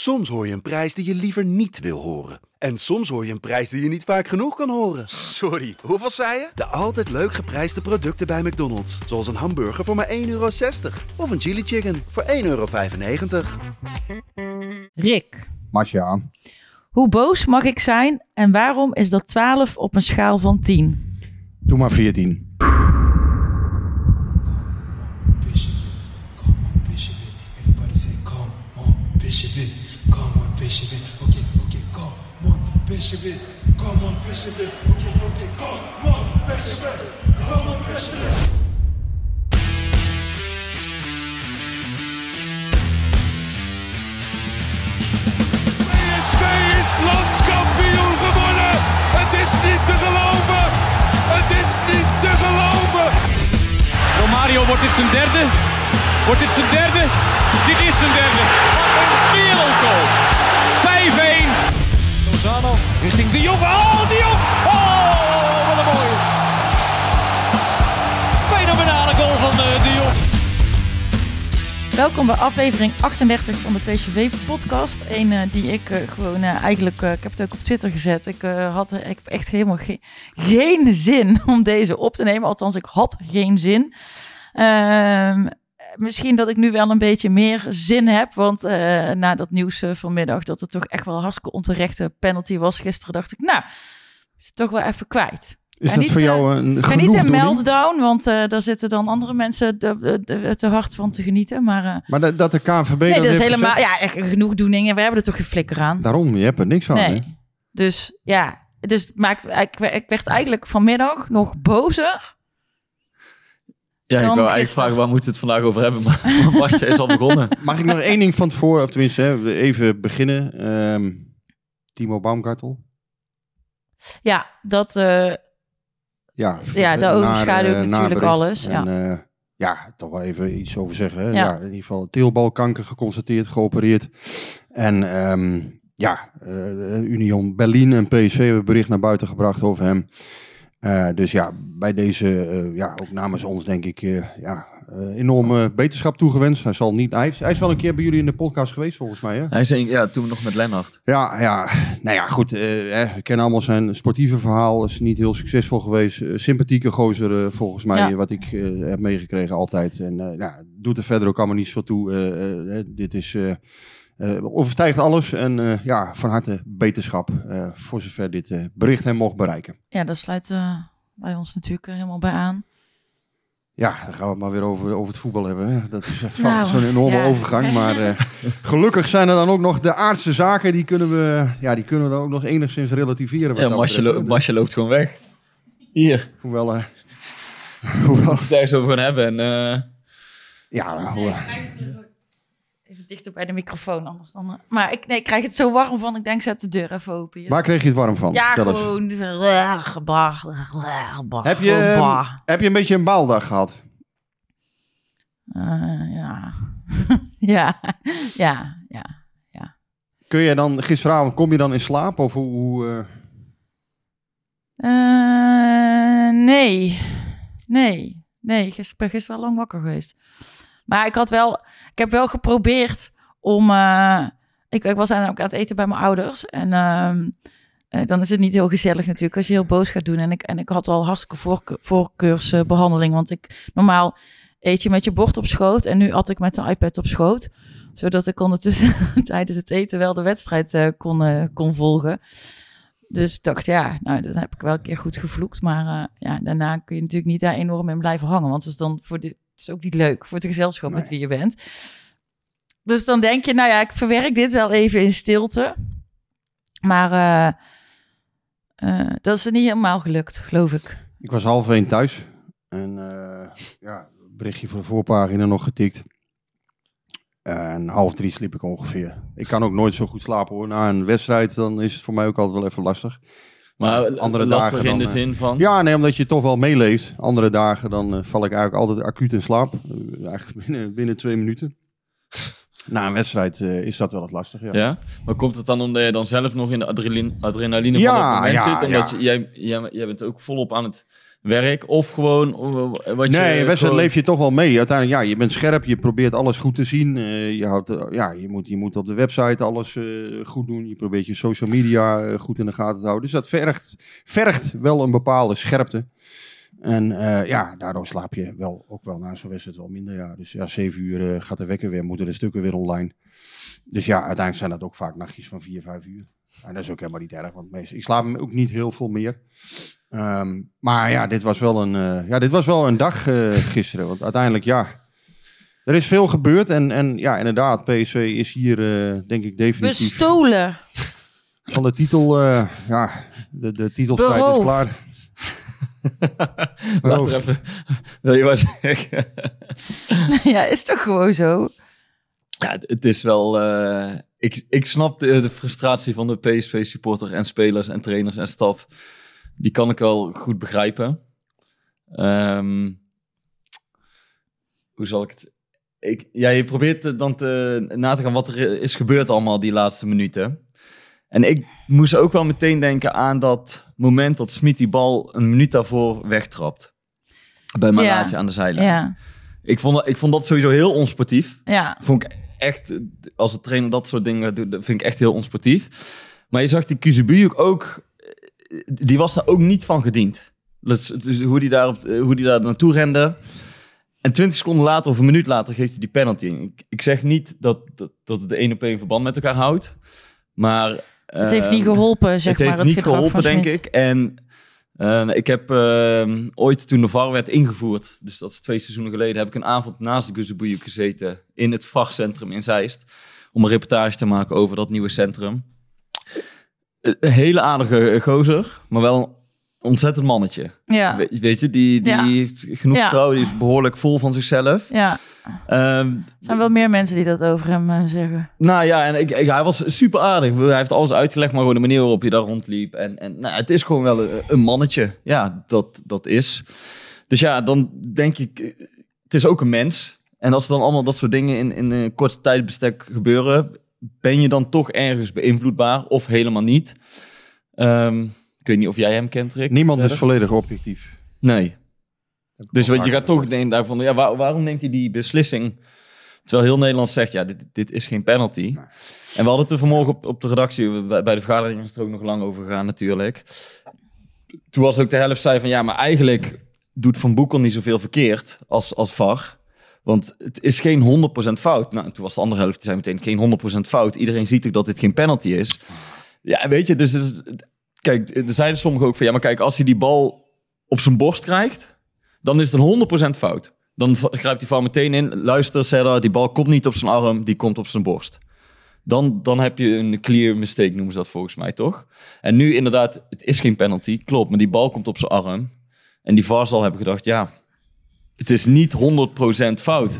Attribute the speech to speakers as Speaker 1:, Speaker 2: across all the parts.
Speaker 1: Soms hoor je een prijs die je liever niet wil horen. En soms hoor je een prijs die je niet vaak genoeg kan horen.
Speaker 2: Sorry, hoeveel zei je?
Speaker 1: De altijd leuk geprijsde producten bij McDonald's. Zoals een hamburger voor maar 1,60 euro. Of een chili chicken voor 1,95 euro.
Speaker 3: Rick,
Speaker 4: Masja,
Speaker 3: hoe boos mag ik zijn en waarom is dat 12 op een schaal van 10?
Speaker 4: doe maar 14.
Speaker 5: It, come on, Bishop it. Okay, okay, come on, Bishop it, come on, Bishop it.
Speaker 6: PSV is landskampioen geworden. Het is niet te geloven. Het is niet te geloven.
Speaker 7: Romario, wordt dit zijn derde? Wordt dit zijn derde? Dit is zijn derde. Wat een wereldgoal. 5-1.
Speaker 6: Lozano richting De Jong. Oh, De Jong. Oh, wat een mooie. Fenomenale goal van eh, De Jong.
Speaker 3: Welkom bij aflevering 38 van de PSV-podcast. Een eh, die ik eh, gewoon eigenlijk, ik heb het ook op Twitter gezet. Ik, had, ik heb echt helemaal ge- geen zin om deze op te nemen. Althans, ik had geen zin. Ehm, misschien dat ik nu wel een beetje meer zin heb. Want eh, na dat nieuws eh, vanmiddag dat het toch echt wel hartstikke onterechte penalty was gisteren, dacht ik, nou, is het toch wel even kwijt.
Speaker 4: Is
Speaker 3: Ja,
Speaker 4: dat
Speaker 3: niet,
Speaker 4: voor
Speaker 3: eh,
Speaker 4: jou een
Speaker 3: niet een
Speaker 4: genoegdoening?
Speaker 3: meltdown, want eh, daar zitten dan andere mensen de- de- te hard van te genieten. Maar eh,
Speaker 4: Maar dat, dat de KNVB
Speaker 3: nee, dat is helemaal
Speaker 4: gezegd?
Speaker 3: ja, echt een genoegdoening. En we hebben er toch geen flikker aan.
Speaker 4: Daarom, je hebt er niks aan. hè?
Speaker 3: Nee. Dus ja, dus maakt, ik, ik werd eigenlijk vanmiddag nog bozer.
Speaker 8: Ja, ik wou eigenlijk
Speaker 3: gisteren.
Speaker 8: vragen waar moeten we het vandaag over hebben, maar Marcia is al begonnen.
Speaker 4: Mag ik nog één ding van tevoren, of tenminste hè, even beginnen? Ehm, Timo Baumgartel.
Speaker 3: Ja, dat eh,
Speaker 4: Ja,
Speaker 3: Ja, dat overschaduwt
Speaker 4: eh,
Speaker 3: natuurlijk alles, ja.
Speaker 4: En, eh, ja, toch wel even iets over zeggen. Hè?
Speaker 3: Ja.
Speaker 4: Ja. in ieder geval teelbalkanker geconstateerd, geopereerd. En ehm, ja, eh, Union Berlin en PSV hebben bericht naar buiten gebracht over hem. Eh, dus ja, bij deze, eh, ja, ook namens ons denk ik, eh, ja, eh, enorme beterschap toegewenst. Hij, zal niet, hij, is, hij is wel een keer bij jullie in de podcast geweest volgens mij, hè?
Speaker 8: Hij zei, ja, toen nog met Lennart.
Speaker 4: Ja, ja, nou ja, goed. eh, hè, we kennen allemaal zijn sportieve verhaal. Is niet heel succesvol geweest. Sympathieke gozer, volgens mij,
Speaker 3: Ja.
Speaker 4: wat ik eh, heb meegekregen altijd. En eh, ja, doet er verder ook allemaal niet zo toe. Dit is, eh eh, overstijgt alles. En eh, ja, van harte beterschap eh, voor zover dit eh, bericht hem mocht bereiken.
Speaker 3: ja, dat sluit eh, bij ons natuurlijk er helemaal bij aan.
Speaker 4: Ja, dan gaan we het maar weer over, over het voetbal hebben. Hè. Dat is
Speaker 3: Nou,
Speaker 4: zo'n enorme
Speaker 3: ja.
Speaker 4: overgang. Maar eh, gelukkig zijn er dan ook nog de aardse zaken. Die kunnen we, ja, die kunnen we dan ook nog enigszins relativeren. wat
Speaker 8: Ja, lo. Marcia loopt gewoon weg. Hier,
Speaker 4: Hoewel, eh, hoewel,
Speaker 8: daar eens over gaan hebben. En, eh,
Speaker 4: ja, nou,
Speaker 3: Even dichter bij de microfoon, anders dan. eh, Maar ik, nee, ik krijg het zo warm van. Ik denk, zet de deur even open. Hier.
Speaker 4: waar kreeg je het warm van?
Speaker 3: ja,
Speaker 4: Vertel eens.
Speaker 3: gewoon. gebah, gebah,
Speaker 4: Heb je, ehm, heb je een beetje een baaldag gehad?
Speaker 3: Eh, ja. ja, ja, ja.
Speaker 4: Kun je dan gisteravond, kom je dan in slaap? Of hoe, hoe, eh,
Speaker 3: nee. Nee. Nee, gisteren, ik ben gisteren wel lang wakker geweest. Maar ik had wel... Ik heb wel geprobeerd om... eh, ik, ik was aan, aan het eten bij mijn ouders. En ehm, eh, dan is het niet heel gezellig natuurlijk als je heel boos gaat doen. En ik, en ik had al hartstikke voorke- voorkeursbehandeling. Want ik normaal eet je met je bord op schoot. En nu at ik met de iPad op schoot. Zodat ik ondertussen tijdens het eten wel de wedstrijd eh, kon, kon volgen. Dus ik dacht, ja, nou, dat heb ik wel een keer goed gevloekt. Maar ja, daarna kun je natuurlijk niet daar enorm in blijven hangen. Want is dan voor de, het is ook niet leuk voor het gezelschap met wie je bent. Dus dan denk je, nou ja, ik verwerk dit wel even in stilte. Maar eh, eh, dat is er niet helemaal gelukt, geloof ik.
Speaker 4: ik was half één thuis. En eh, ja, berichtje voor de voorpagina nog getikt. En half drie sliep ik ongeveer. Ik kan ook nooit zo goed slapen hoor. Na een wedstrijd dan is het voor mij ook altijd wel even lastig.
Speaker 8: Maar
Speaker 4: Andere dagen
Speaker 8: in
Speaker 4: dan,
Speaker 8: de
Speaker 4: eh,
Speaker 8: zin van...
Speaker 4: Ja, nee, omdat je toch wel meeleeft. Andere dagen dan eh, val ik eigenlijk altijd acuut in slaap. Eh, eigenlijk binnen, binnen twee minuten. Na een wedstrijd is dat wel het lastig, ja.
Speaker 8: Ja? Maar komt het dan omdat je dan zelf nog in de adrenaline, adrenaline
Speaker 4: Ja,
Speaker 8: van het moment
Speaker 4: ja,
Speaker 8: zit? Omdat je, jij, jij, jij bent ook volop aan het werk of gewoon eh, wat je...
Speaker 4: Nee, wedstrijd
Speaker 8: gewoon-
Speaker 4: leef je toch wel mee. Uiteindelijk, ja, je bent scherp, je probeert alles goed te zien. Eh, je, houdt, eh, ja, je, moet, je moet op de website alles goed doen. Je probeert je social media goed in de gaten te houden. Dus dat vergt, vergt wel een bepaalde scherpte. En ja, daardoor slaap je wel, ook wel na zo'n wedstrijd wel minder. Ja. Dus ja, zeven uur gaat de wekker weer, moeten de stukken weer online. Dus ja, uiteindelijk zijn dat ook vaak nachtjes van vier, vijf uur. En dat is ook helemaal niet erg, want meestal, ik slaap ook niet heel veel meer. Ehm, maar ja, dit was wel een, eh, ja, dit was wel een dag eh, gisteren. Want uiteindelijk, ja, er is veel gebeurd. En, en ja, inderdaad, PSV is hier, eh, denk ik, definitief
Speaker 3: Bestolen.
Speaker 4: van de titel. eh, ja, de, de titelstrijd is klaar.
Speaker 8: Laat even... Wil je wat zeggen?
Speaker 3: ja, is toch gewoon zo?
Speaker 8: Ja, het, het is wel... eh, ik, ik snap de, de frustratie van de PSV-supporter en spelers en trainers en staf. Die kan ik wel goed begrijpen. Ehm, hoe zal ik het... Ik, ja, je probeert dan te, na te gaan wat er is gebeurd allemaal die laatste minuten. En ik moest ook wel meteen denken aan dat moment dat Smit die bal een minuut daarvoor wegtrapt. Bij Malaatje aan de zijlijn.
Speaker 3: Ja,
Speaker 8: Ik, vond, dat- ik vond dat sowieso heel onsportief.
Speaker 3: ja.
Speaker 8: Vond ik echt, als een trainer dat soort dingen doet, dat vind ik echt heel onsportief. Maar je zag die Kuzubujuk ook, die was daar ook niet van gediend. Is, dus hoe, die daar op, eh, hoe die daar naartoe rende. En 20 seconden later of een minuut later geeft hij die penalty. Ik, ik zeg niet dat, dat, dat het de één op één verband met elkaar houdt. Maar...
Speaker 3: Het heeft
Speaker 8: ehm,
Speaker 3: niet geholpen, zeg
Speaker 8: het heeft
Speaker 3: maar.
Speaker 8: niet
Speaker 3: gedrag
Speaker 8: geholpen,
Speaker 3: van
Speaker 8: denk ik. En eh, ik heb eh, ooit, toen de VAR werd ingevoerd, dus dat is twee seizoenen geleden, heb ik een avond naast de Guzebujuk gezeten in het VAR-centrum in Zeist. Om een reportage te maken over dat nieuwe centrum. Eh, Een hele aardige gozer, maar wel een ontzettend mannetje.
Speaker 3: Ja,
Speaker 8: We- weet je, die, die
Speaker 3: Ja.
Speaker 8: heeft genoeg
Speaker 3: Ja.
Speaker 8: vertrouwen, die is behoorlijk vol van zichzelf.
Speaker 3: ja.
Speaker 8: Ehm,
Speaker 3: Er zijn wel meer mensen die dat over hem eh, zeggen.
Speaker 8: nou ja, en ik, ik- hij was super aardig. Hij heeft alles uitgelegd, maar gewoon de manier waarop je daar rondliep. En, en nou, het is gewoon wel een, een mannetje. Ja, dat, dat is. Dus ja, dan denk ik, eh, het is ook een mens. En als er dan allemaal dat soort dingen in, in een korte tijdbestek gebeuren, ben je dan toch ergens beïnvloedbaar of helemaal niet? Ehm, ik weet niet of jij hem kent, Rick.
Speaker 4: Niemand is volledig objectief.
Speaker 8: Nee. Dus
Speaker 4: al
Speaker 8: want je gaat toch denken daarvan, ja, waar- waarom neemt hij die beslissing? Terwijl heel Nederland zegt, ja, dit, dit is geen penalty. En we hadden het er vanmorgen op, op de redactie, bij, bij de vergadering is het er ook nog lang over gegaan natuurlijk. Toen was ook de helft zei van, ja, maar eigenlijk doet Van Boekel niet zoveel verkeerd als, als VAR. Want het is geen 100% fout. Nou, en toen was de andere helft, die zei meteen, geen 100% fout. Iedereen ziet ook dat dit geen penalty is. Ja, weet je, dus, kijk, er zeiden sommigen ook van, ja, maar kijk, als hij die bal op zijn borst krijgt, dan is het een 100% fout. Dan grijpt hij van meteen in. Luister, Serra, die bal komt niet op zijn arm, die komt op zijn borst. Dan, dan heb je een clear mistake, noemen ze dat volgens mij, toch? En nu inderdaad, het is geen penalty, klopt. Maar die bal komt op zijn arm. En die VAR zal hebben gedacht, ja, het is niet 100% fout.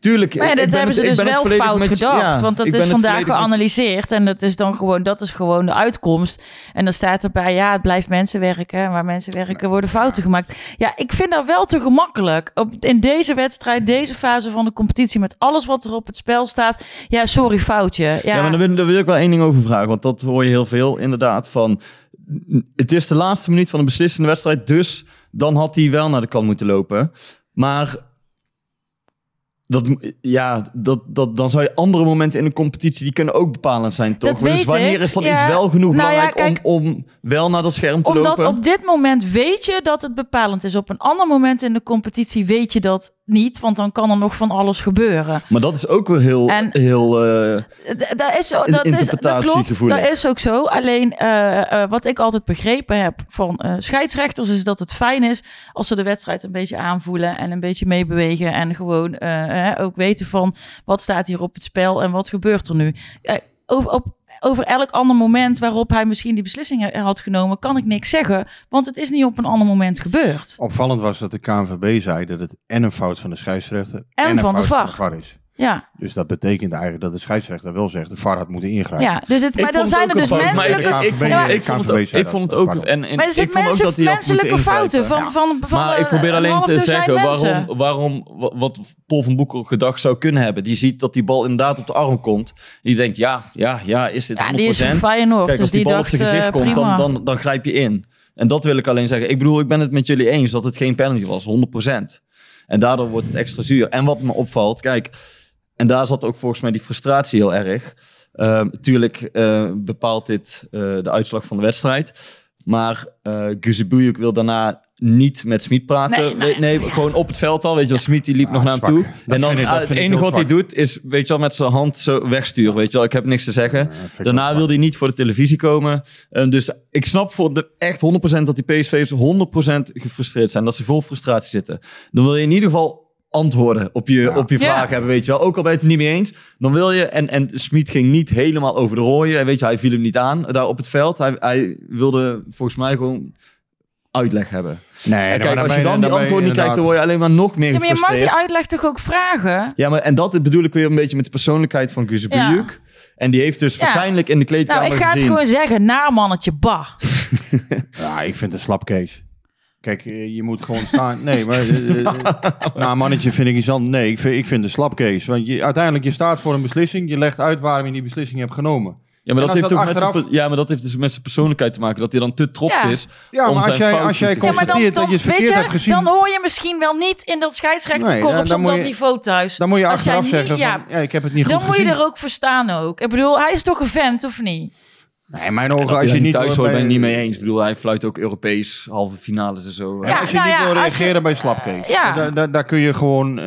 Speaker 8: Tuurlijk,
Speaker 3: Maar ja, dat
Speaker 8: ben
Speaker 3: hebben
Speaker 8: het-
Speaker 3: ze dus wel fout
Speaker 8: met
Speaker 3: gedacht.
Speaker 8: ja,
Speaker 3: want dat is vandaag geanalyseerd. En dat is dan gewoon, dat is gewoon de uitkomst. En dan staat erbij, ja, het blijft mensenwerken. Waar mensen werken worden fouten gemaakt. Ja, ik vind dat wel te gemakkelijk. Op, in deze wedstrijd, deze fase van de competitie, met alles wat er op het spel staat. Ja, sorry, foutje. Ja,
Speaker 8: Ja, maar daar wil, daar wil ik wel één ding over vragen. Want dat hoor je heel veel, inderdaad. Van, het is de laatste minuut van een beslissende wedstrijd. Dus dan had hij wel naar de kant moeten lopen. Maar dat, ja, dat, dat, dan zou je andere momenten in de competitie... die kunnen ook bepalend zijn, toch? Dus wanneer
Speaker 3: ik.
Speaker 8: is dan
Speaker 3: Ja,
Speaker 8: iets wel genoeg
Speaker 3: nou ja,
Speaker 8: belangrijk
Speaker 3: kijk-
Speaker 8: om, om wel naar dat scherm te
Speaker 3: Omdat
Speaker 8: lopen?
Speaker 3: op dit moment weet je dat het bepalend is. Op een ander moment in de competitie weet je dat niet. Want dan kan er nog van alles gebeuren.
Speaker 8: Maar dat is ook weer heel...
Speaker 3: En-
Speaker 8: heel
Speaker 3: D- Dat is, zo, dat is, dat is ook zo. Alleen eh, eh, wat ik altijd begrepen heb van scheidsrechters is dat het fijn is als ze de wedstrijd een beetje aanvoelen en een beetje meebewegen en gewoon ook weten van wat staat hier op het spel en wat gebeurt er nu. Over, op, over elk ander moment waarop hij misschien die beslissingen had genomen, kan ik niks zeggen, want het is niet op een ander moment gebeurd.
Speaker 4: Opvallend was dat de KNVB zei dat het en een fout van de scheidsrechter en, een
Speaker 3: van de
Speaker 4: fout
Speaker 3: VAR.
Speaker 4: van de VAR is.
Speaker 3: Ja,
Speaker 4: Dus dat betekent eigenlijk dat de scheidsrechter wel zegt de VAR had moeten ingrijpen.
Speaker 3: ja. Dus het,
Speaker 8: Ik
Speaker 3: maar dan zijn
Speaker 8: het
Speaker 3: er dus menselijke...
Speaker 8: ik, ik, vond,
Speaker 3: Ja,
Speaker 8: ik, vond het ook, ik vond het ook, en, en
Speaker 3: Maar
Speaker 8: ik vond ook
Speaker 3: mensen,
Speaker 8: dat hij had moeten
Speaker 3: menselijke fouten van, van, van
Speaker 8: Maar ik
Speaker 3: eh,
Speaker 8: probeer
Speaker 3: een
Speaker 8: alleen te zeggen waarom, waarom, wa- wat Paul van Boekel gedacht zou kunnen hebben. Die ziet dat die bal inderdaad op de arm komt. Die denkt, ja, ja, ja, is dit 100%?
Speaker 3: Ja, die is van Feyenoord,
Speaker 8: Kijk,
Speaker 3: dus
Speaker 8: als die,
Speaker 3: die
Speaker 8: bal
Speaker 3: dacht,
Speaker 8: op zijn gezicht
Speaker 3: eh,
Speaker 8: komt, dan,
Speaker 3: prima.
Speaker 8: dan, dan grijp je in. En dat wil ik alleen zeggen. Ik bedoel, ik ben het met jullie eens dat het geen penalty was, 100%. En daardoor wordt het extra zuur. En wat me opvalt, kijk, en daar zat ook volgens mij die frustratie heel erg. Uh, tuurlijk eh, bepaalt dit eh, de uitslag van de wedstrijd. Maar uh, Guzebujuk wil daarna niet met Smit praten.
Speaker 3: Nee,
Speaker 8: Nee,
Speaker 3: nee,
Speaker 8: nee, gewoon op het veld al. Weet je wel, Smit die liep nog naar hem
Speaker 4: zwak.
Speaker 8: toe.
Speaker 4: Dat
Speaker 8: en dan
Speaker 4: ik-
Speaker 8: het enige wat hij doet is, weet je wel, met zijn hand zo wegsturen. Weet je wel, ik heb niks te zeggen.
Speaker 4: Ja,
Speaker 8: Daarna wil hij niet voor de televisie komen. Eh, dus ik snap voor de, echt 100% dat die PSV's 100% gefrustreerd zijn. Dat ze vol frustratie zitten. Dan wil je in ieder geval antwoorden op je,
Speaker 4: Ja.
Speaker 8: op je
Speaker 3: Ja.
Speaker 8: vragen hebben, weet je wel. Ook al ben je het er niet mee eens. Dan wil je, en, en Smit ging niet helemaal over de rooien. En weet je, hij viel hem niet aan daar op het veld. Hij, hij wilde volgens mij gewoon uitleg hebben.
Speaker 4: Nee,
Speaker 8: En
Speaker 4: maar
Speaker 8: kijk, als je dan die antwoorden niet krijgt, dan word je alleen maar nog meer
Speaker 3: Ja, maar je mag die uitleg toch ook vragen?
Speaker 8: Ja, maar en dat bedoel ik weer een beetje met de persoonlijkheid van Guzebujuk. En die heeft dus
Speaker 3: Ja.
Speaker 8: waarschijnlijk in de kleedkamer
Speaker 3: Nou, ik ga het
Speaker 8: gezien...
Speaker 3: gewoon zeggen. Na mannetje, bah.
Speaker 4: Ja, ik vind het een slap Kees. Kijk, eh, je moet gewoon staan. Nee, maar eh, eh, na een mannetje vind ik iets anders. Nee, ik vind, ik vind het een slap Kees. Want je, uiteindelijk, je staat voor een beslissing. Je legt uit waarom je die beslissing hebt genomen.
Speaker 8: Ja, maar dat, heeft
Speaker 4: dat
Speaker 8: ook met
Speaker 4: achteraf-
Speaker 8: per- ja, maar dat heeft dus met zijn persoonlijkheid te maken. Dat hij dan te trots
Speaker 3: Ja.
Speaker 8: is.
Speaker 4: Ja,
Speaker 8: om
Speaker 4: maar als
Speaker 8: zijn
Speaker 4: jij,
Speaker 8: fout
Speaker 4: als jij
Speaker 3: Ja, maar dan,
Speaker 4: constateert
Speaker 3: dan,
Speaker 4: dat je het verkeerd
Speaker 3: je,
Speaker 4: hebt gezien...
Speaker 3: dan hoor je misschien wel niet in dat scheidsrechterkorps
Speaker 4: Nee, dan
Speaker 3: op dat
Speaker 4: je-
Speaker 3: niveau thuis.
Speaker 4: dan moet je
Speaker 3: Als
Speaker 4: achteraf zeggen
Speaker 3: ja,
Speaker 4: van... Ja, ik heb het niet
Speaker 3: dan
Speaker 4: goed
Speaker 3: moet je
Speaker 4: gezien.
Speaker 3: er ook voor staan ook. Ik bedoel, hij is toch een vent, of niet?
Speaker 4: Nee, mijn ogen, als je niet...
Speaker 8: thuis hoort, ben ik niet mee eens. Ik bedoel, hij fluit ook Europees, halve finales en zo.
Speaker 4: Ja,
Speaker 3: Ja,
Speaker 4: als je
Speaker 3: nou
Speaker 4: niet
Speaker 3: ja,
Speaker 4: wil
Speaker 3: als je-
Speaker 4: reageren bij slapkees.
Speaker 3: Ja.
Speaker 4: Daar, daar, daar kun je gewoon, eh,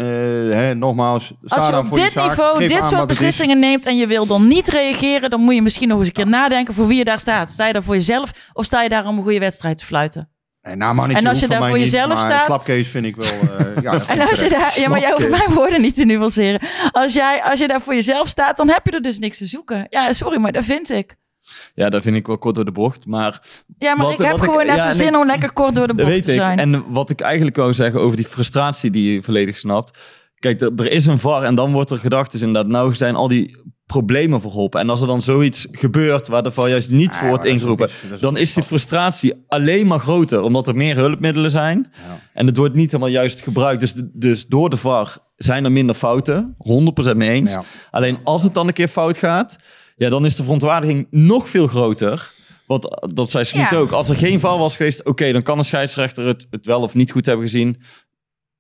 Speaker 4: hè, nogmaals, sta
Speaker 3: Als je op
Speaker 4: voor
Speaker 3: dit
Speaker 4: zaak.
Speaker 3: niveau dit soort beslissingen neemt en je wil dan niet reageren, dan moet je misschien nog eens een keer nadenken voor wie je daar staat. Sta je daar voor jezelf of sta je daar om een goede wedstrijd te fluiten?
Speaker 4: Nee, nou, mannetje
Speaker 3: En als je daar
Speaker 4: mij
Speaker 3: voor jezelf staat-
Speaker 4: slapkees vind ik wel... eh, ja,
Speaker 3: En als je daar, ja, maar jij hoeft mijn woorden niet te nuanceren. Als, jij, als je daar voor jezelf staat, dan heb je er dus niks te zoeken. Ja, sorry, maar dat vind ik.
Speaker 8: Ja, dat vind ik wel kort door de bocht. Maar
Speaker 3: Ja, maar
Speaker 8: Wat-
Speaker 3: ik heb
Speaker 8: wat
Speaker 3: gewoon even
Speaker 8: en
Speaker 3: zin
Speaker 8: ik-
Speaker 3: om lekker kort door de bocht
Speaker 8: weet
Speaker 3: te
Speaker 8: ik.
Speaker 3: zijn.
Speaker 8: En wat ik eigenlijk wou zeggen over die frustratie die je volledig snapt. Kijk, er, er is een VAR en dan wordt er gedacht, dus inderdaad, nou zijn al die problemen verholpen. En als er dan zoiets gebeurt waar de VAR juist niet voor wordt
Speaker 4: is ook
Speaker 8: ingeroepen,
Speaker 4: is
Speaker 8: dan is die frustratie alleen maar groter, omdat er meer hulpmiddelen zijn.
Speaker 4: Ja.
Speaker 8: En het wordt niet helemaal juist gebruikt. Dus, dus door de VAR zijn er minder fouten. 100% mee eens. Alleen als het dan een keer fout gaat, ja, dan is de verontwaardiging nog veel groter. Want dat zei Smit
Speaker 3: Ja.
Speaker 8: ook. Als er geen VAR was geweest, oké, dan kan een scheidsrechter het, het wel of niet goed hebben gezien.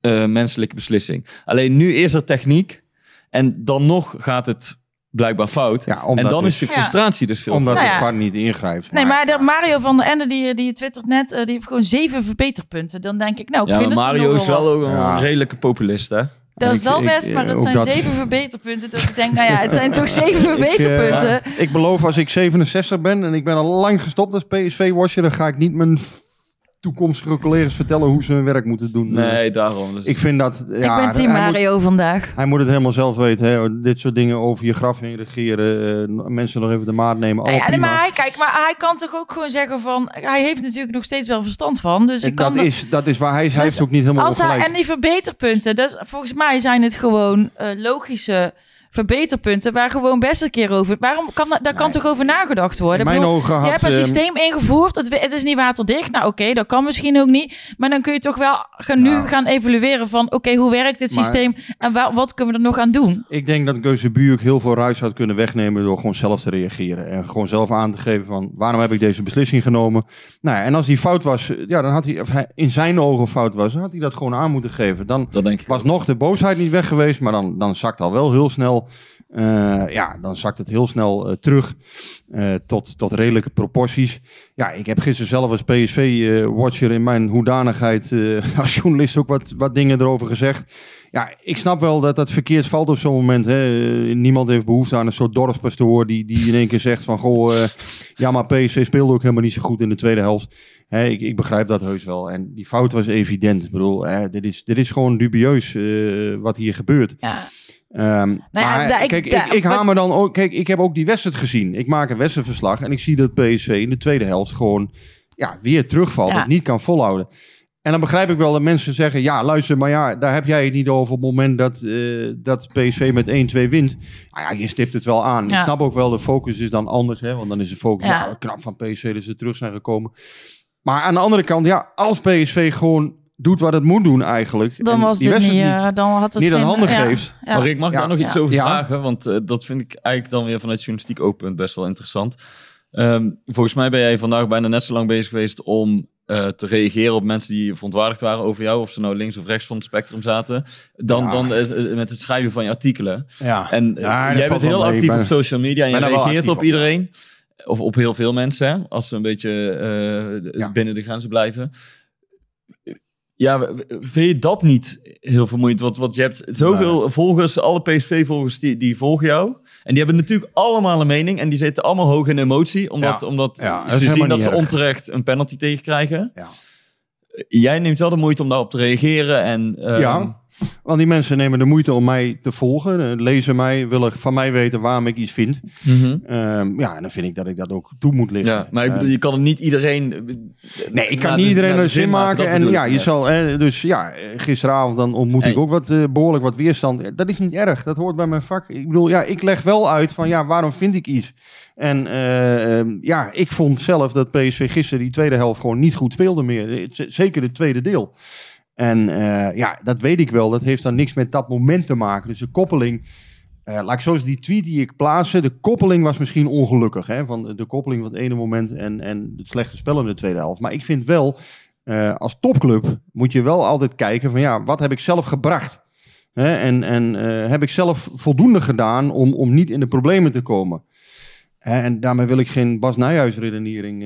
Speaker 8: Eh, menselijke beslissing. Alleen nu is er techniek. En dan nog gaat het blijkbaar fout.
Speaker 4: Ja,
Speaker 8: en dan
Speaker 4: dus-
Speaker 8: is de
Speaker 3: Ja.
Speaker 8: frustratie dus veel
Speaker 4: Omdat
Speaker 3: Nou
Speaker 4: de. VAR niet ingrijpt.
Speaker 3: Nee, maar de Mario van der Ende, die, die twittert net, eh, die heeft gewoon zeven verbeterpunten. Dan denk ik, nou, ik
Speaker 8: Ja,
Speaker 3: vind
Speaker 8: maar
Speaker 3: het
Speaker 8: Mario is wel
Speaker 3: wat.
Speaker 8: ook een
Speaker 4: Ja.
Speaker 8: redelijke populist, hè?
Speaker 3: Dat is
Speaker 4: Ik-
Speaker 3: wel
Speaker 4: ik-
Speaker 3: best, maar het
Speaker 4: ook
Speaker 3: zijn
Speaker 4: dat-
Speaker 3: zeven verbeterpunten. Dat ik denk, nou ja, het zijn toch zeven
Speaker 4: Ik, eh,
Speaker 3: verbeterpunten.
Speaker 4: ik beloof als ik 67 ben en ik ben al lang gestopt als PSV-watcher, dan ga ik niet mijn toekomstige collega's vertellen hoe ze hun werk moeten doen.
Speaker 8: Nee, daarom. Dus
Speaker 4: Ik vind dat... Ja,
Speaker 3: ik ben team
Speaker 4: moet-
Speaker 3: Mario vandaag.
Speaker 4: Hij moet het helemaal zelf weten. Hè? Dit soort dingen over je graf heen regeren. eh, mensen nog even de maat nemen.
Speaker 3: Nou ja, maar hij, kijk, maar hij kan toch ook gewoon zeggen van... Hij heeft natuurlijk nog steeds wel verstand van. Dus
Speaker 4: En
Speaker 3: ik kan
Speaker 4: dat, is, dat is waar hij, hij heeft ook niet helemaal
Speaker 3: als hij. En die verbeterpunten, dus volgens mij zijn het gewoon eh, logische verbeterpunten... waar gewoon best een keer over... Waarom kan, dat- daar kan
Speaker 4: Nee.
Speaker 3: toch over nagedacht worden?
Speaker 4: In mijn
Speaker 3: bedoel,
Speaker 4: ogen
Speaker 3: je hebt een
Speaker 4: ehm,
Speaker 3: systeem ingevoerd, het, het is niet waterdicht. Nou oké, dat kan misschien ook niet. Maar dan kun je toch wel gaan, nu
Speaker 4: Nou.
Speaker 3: gaan evalueren van... oké, hoe werkt dit
Speaker 4: Maar-
Speaker 3: systeem en wa- wat kunnen we er nog aan doen?
Speaker 4: Ik denk dat Geuze Buurk heel veel ruis had kunnen wegnemen door gewoon zelf te reageren. En gewoon zelf aan te geven van waarom heb ik deze beslissing genomen. Nou ja, en als die fout was, ja, dan had hij, of hij in zijn ogen fout was, dan had hij dat gewoon aan moeten geven. Dan
Speaker 8: dat denk ik.
Speaker 4: was nog de boosheid niet weg geweest, maar dan, dan zakt al wel heel snel. Eh, ja, dan zakt het heel snel eh, terug eh, tot, tot redelijke proporties. Ja, ik heb gisteren zelf als PSV-watcher in mijn hoedanigheid als journalist ook wat, wat dingen erover gezegd. Ja, ik snap wel dat dat verkeerd valt op zo'n moment. Hè. Niemand heeft behoefte aan een soort dorpspastoor die, die in één keer zegt van... Goh, ja, maar PSV speelde ook helemaal niet zo goed in de tweede helft. Hè, ik, ik begrijp dat heus wel. En die fout was evident. Ik bedoel, hè, dit, is, dit is gewoon dubieus wat hier gebeurt.
Speaker 3: Ja,
Speaker 4: Ehm,
Speaker 3: ja,
Speaker 4: maar
Speaker 3: daar- ik-
Speaker 4: kijk, ik,
Speaker 3: daar-
Speaker 4: ik dan ook... Kijk, ik heb ook die wedstrijd gezien. Ik maak een wedstrijdverslag en ik zie dat PSV in de tweede helft gewoon... Ja, weer terugvalt,
Speaker 3: Ja.
Speaker 4: het niet kan volhouden. En dan begrijp ik wel dat mensen zeggen... Ja, luister, maar ja, daar heb jij het niet over op het moment dat, eh, dat PSV met 1-2 wint. Nou ja, je stipt het wel aan.
Speaker 3: Ja.
Speaker 4: Ik snap ook wel, de focus is dan anders. Hè, want dan is de focus
Speaker 3: Ja.
Speaker 4: ja, knap van PSV dat ze terug zijn gekomen. Maar aan de andere kant, ja, als PSV gewoon doet wat het moet doen eigenlijk...
Speaker 3: dan
Speaker 4: en
Speaker 3: was
Speaker 4: die
Speaker 3: dit niet, eh, dan had het
Speaker 4: niet aan handen
Speaker 3: ja,
Speaker 4: geeft...
Speaker 3: ja.
Speaker 8: Maar Rick, mag ik
Speaker 4: Ja.
Speaker 8: daar nog iets over
Speaker 4: Ja.
Speaker 8: vragen? Want eh, dat vind ik eigenlijk dan weer vanuit journalistiek oogpunt best wel interessant. Ehm, volgens mij ben jij vandaag bijna net zo lang bezig geweest om eh, te reageren op mensen die verontwaardigd waren over jou, of ze nou links of rechts van het spectrum zaten, dan,
Speaker 4: Ja.
Speaker 8: dan met het schrijven van je artikelen.
Speaker 4: Ja.
Speaker 8: En jij bent heel
Speaker 4: mee.
Speaker 8: actief
Speaker 4: ben-
Speaker 8: op social media en je reageert op iedereen. Of op heel veel mensen, hè, als ze een beetje eh,
Speaker 4: Ja.
Speaker 8: binnen de grenzen blijven. Ja, vind je dat niet heel vermoeiend? Want, want je hebt zoveel volgers, alle PSV-volgers die, die volgen jou. En die hebben natuurlijk allemaal een mening. En die zitten allemaal hoog in emotie. Omdat,
Speaker 4: Ja.
Speaker 8: omdat
Speaker 4: Ja,
Speaker 8: ze zien dat ze
Speaker 4: erg.
Speaker 8: onterecht een penalty tegenkrijgen.
Speaker 4: Ja.
Speaker 8: Jij neemt wel de moeite om daarop te reageren. En, ehm,
Speaker 4: Ja, want die mensen nemen de moeite om mij te volgen, eh, lezen mij, willen van mij weten waarom ik iets vind.
Speaker 8: mhm.
Speaker 4: Ehm, ja, en dan vind ik dat ik dat ook toe moet liggen.
Speaker 8: ja, maar ik
Speaker 4: Eh,
Speaker 8: bedoel, je kan het niet iedereen... eh,
Speaker 4: Nee, ik kan niet
Speaker 8: de-
Speaker 4: iedereen een zin maken. En ja, je zal. Hè, dus ja, gisteravond dan ontmoet
Speaker 8: Hey.
Speaker 4: ik ook wat, eh, behoorlijk wat weerstand. Dat is niet erg. Dat hoort bij mijn vak. Ik bedoel, ja, ik leg wel uit van ja, waarom vind ik iets? En eh, ehm, ja, ik vond zelf dat PSV gisteren die tweede helft gewoon niet goed speelde meer. Eh, Zeker het tweede deel. En eh, ja, dat weet ik wel. Dat heeft dan niks met dat moment te maken. Dus de koppeling. eh, laat ik zo eens die tweet die ik plaatste. De koppeling was misschien ongelukkig. Hè, van de koppeling van het ene moment en, en het slechte spel in de tweede helft. Maar ik vind wel, eh, als topclub moet je wel altijd kijken van ja, wat heb ik zelf gebracht? Hè, en en heb ik zelf voldoende gedaan om, om niet in de problemen te komen? En daarmee wil ik geen Bas Nijhuis redenering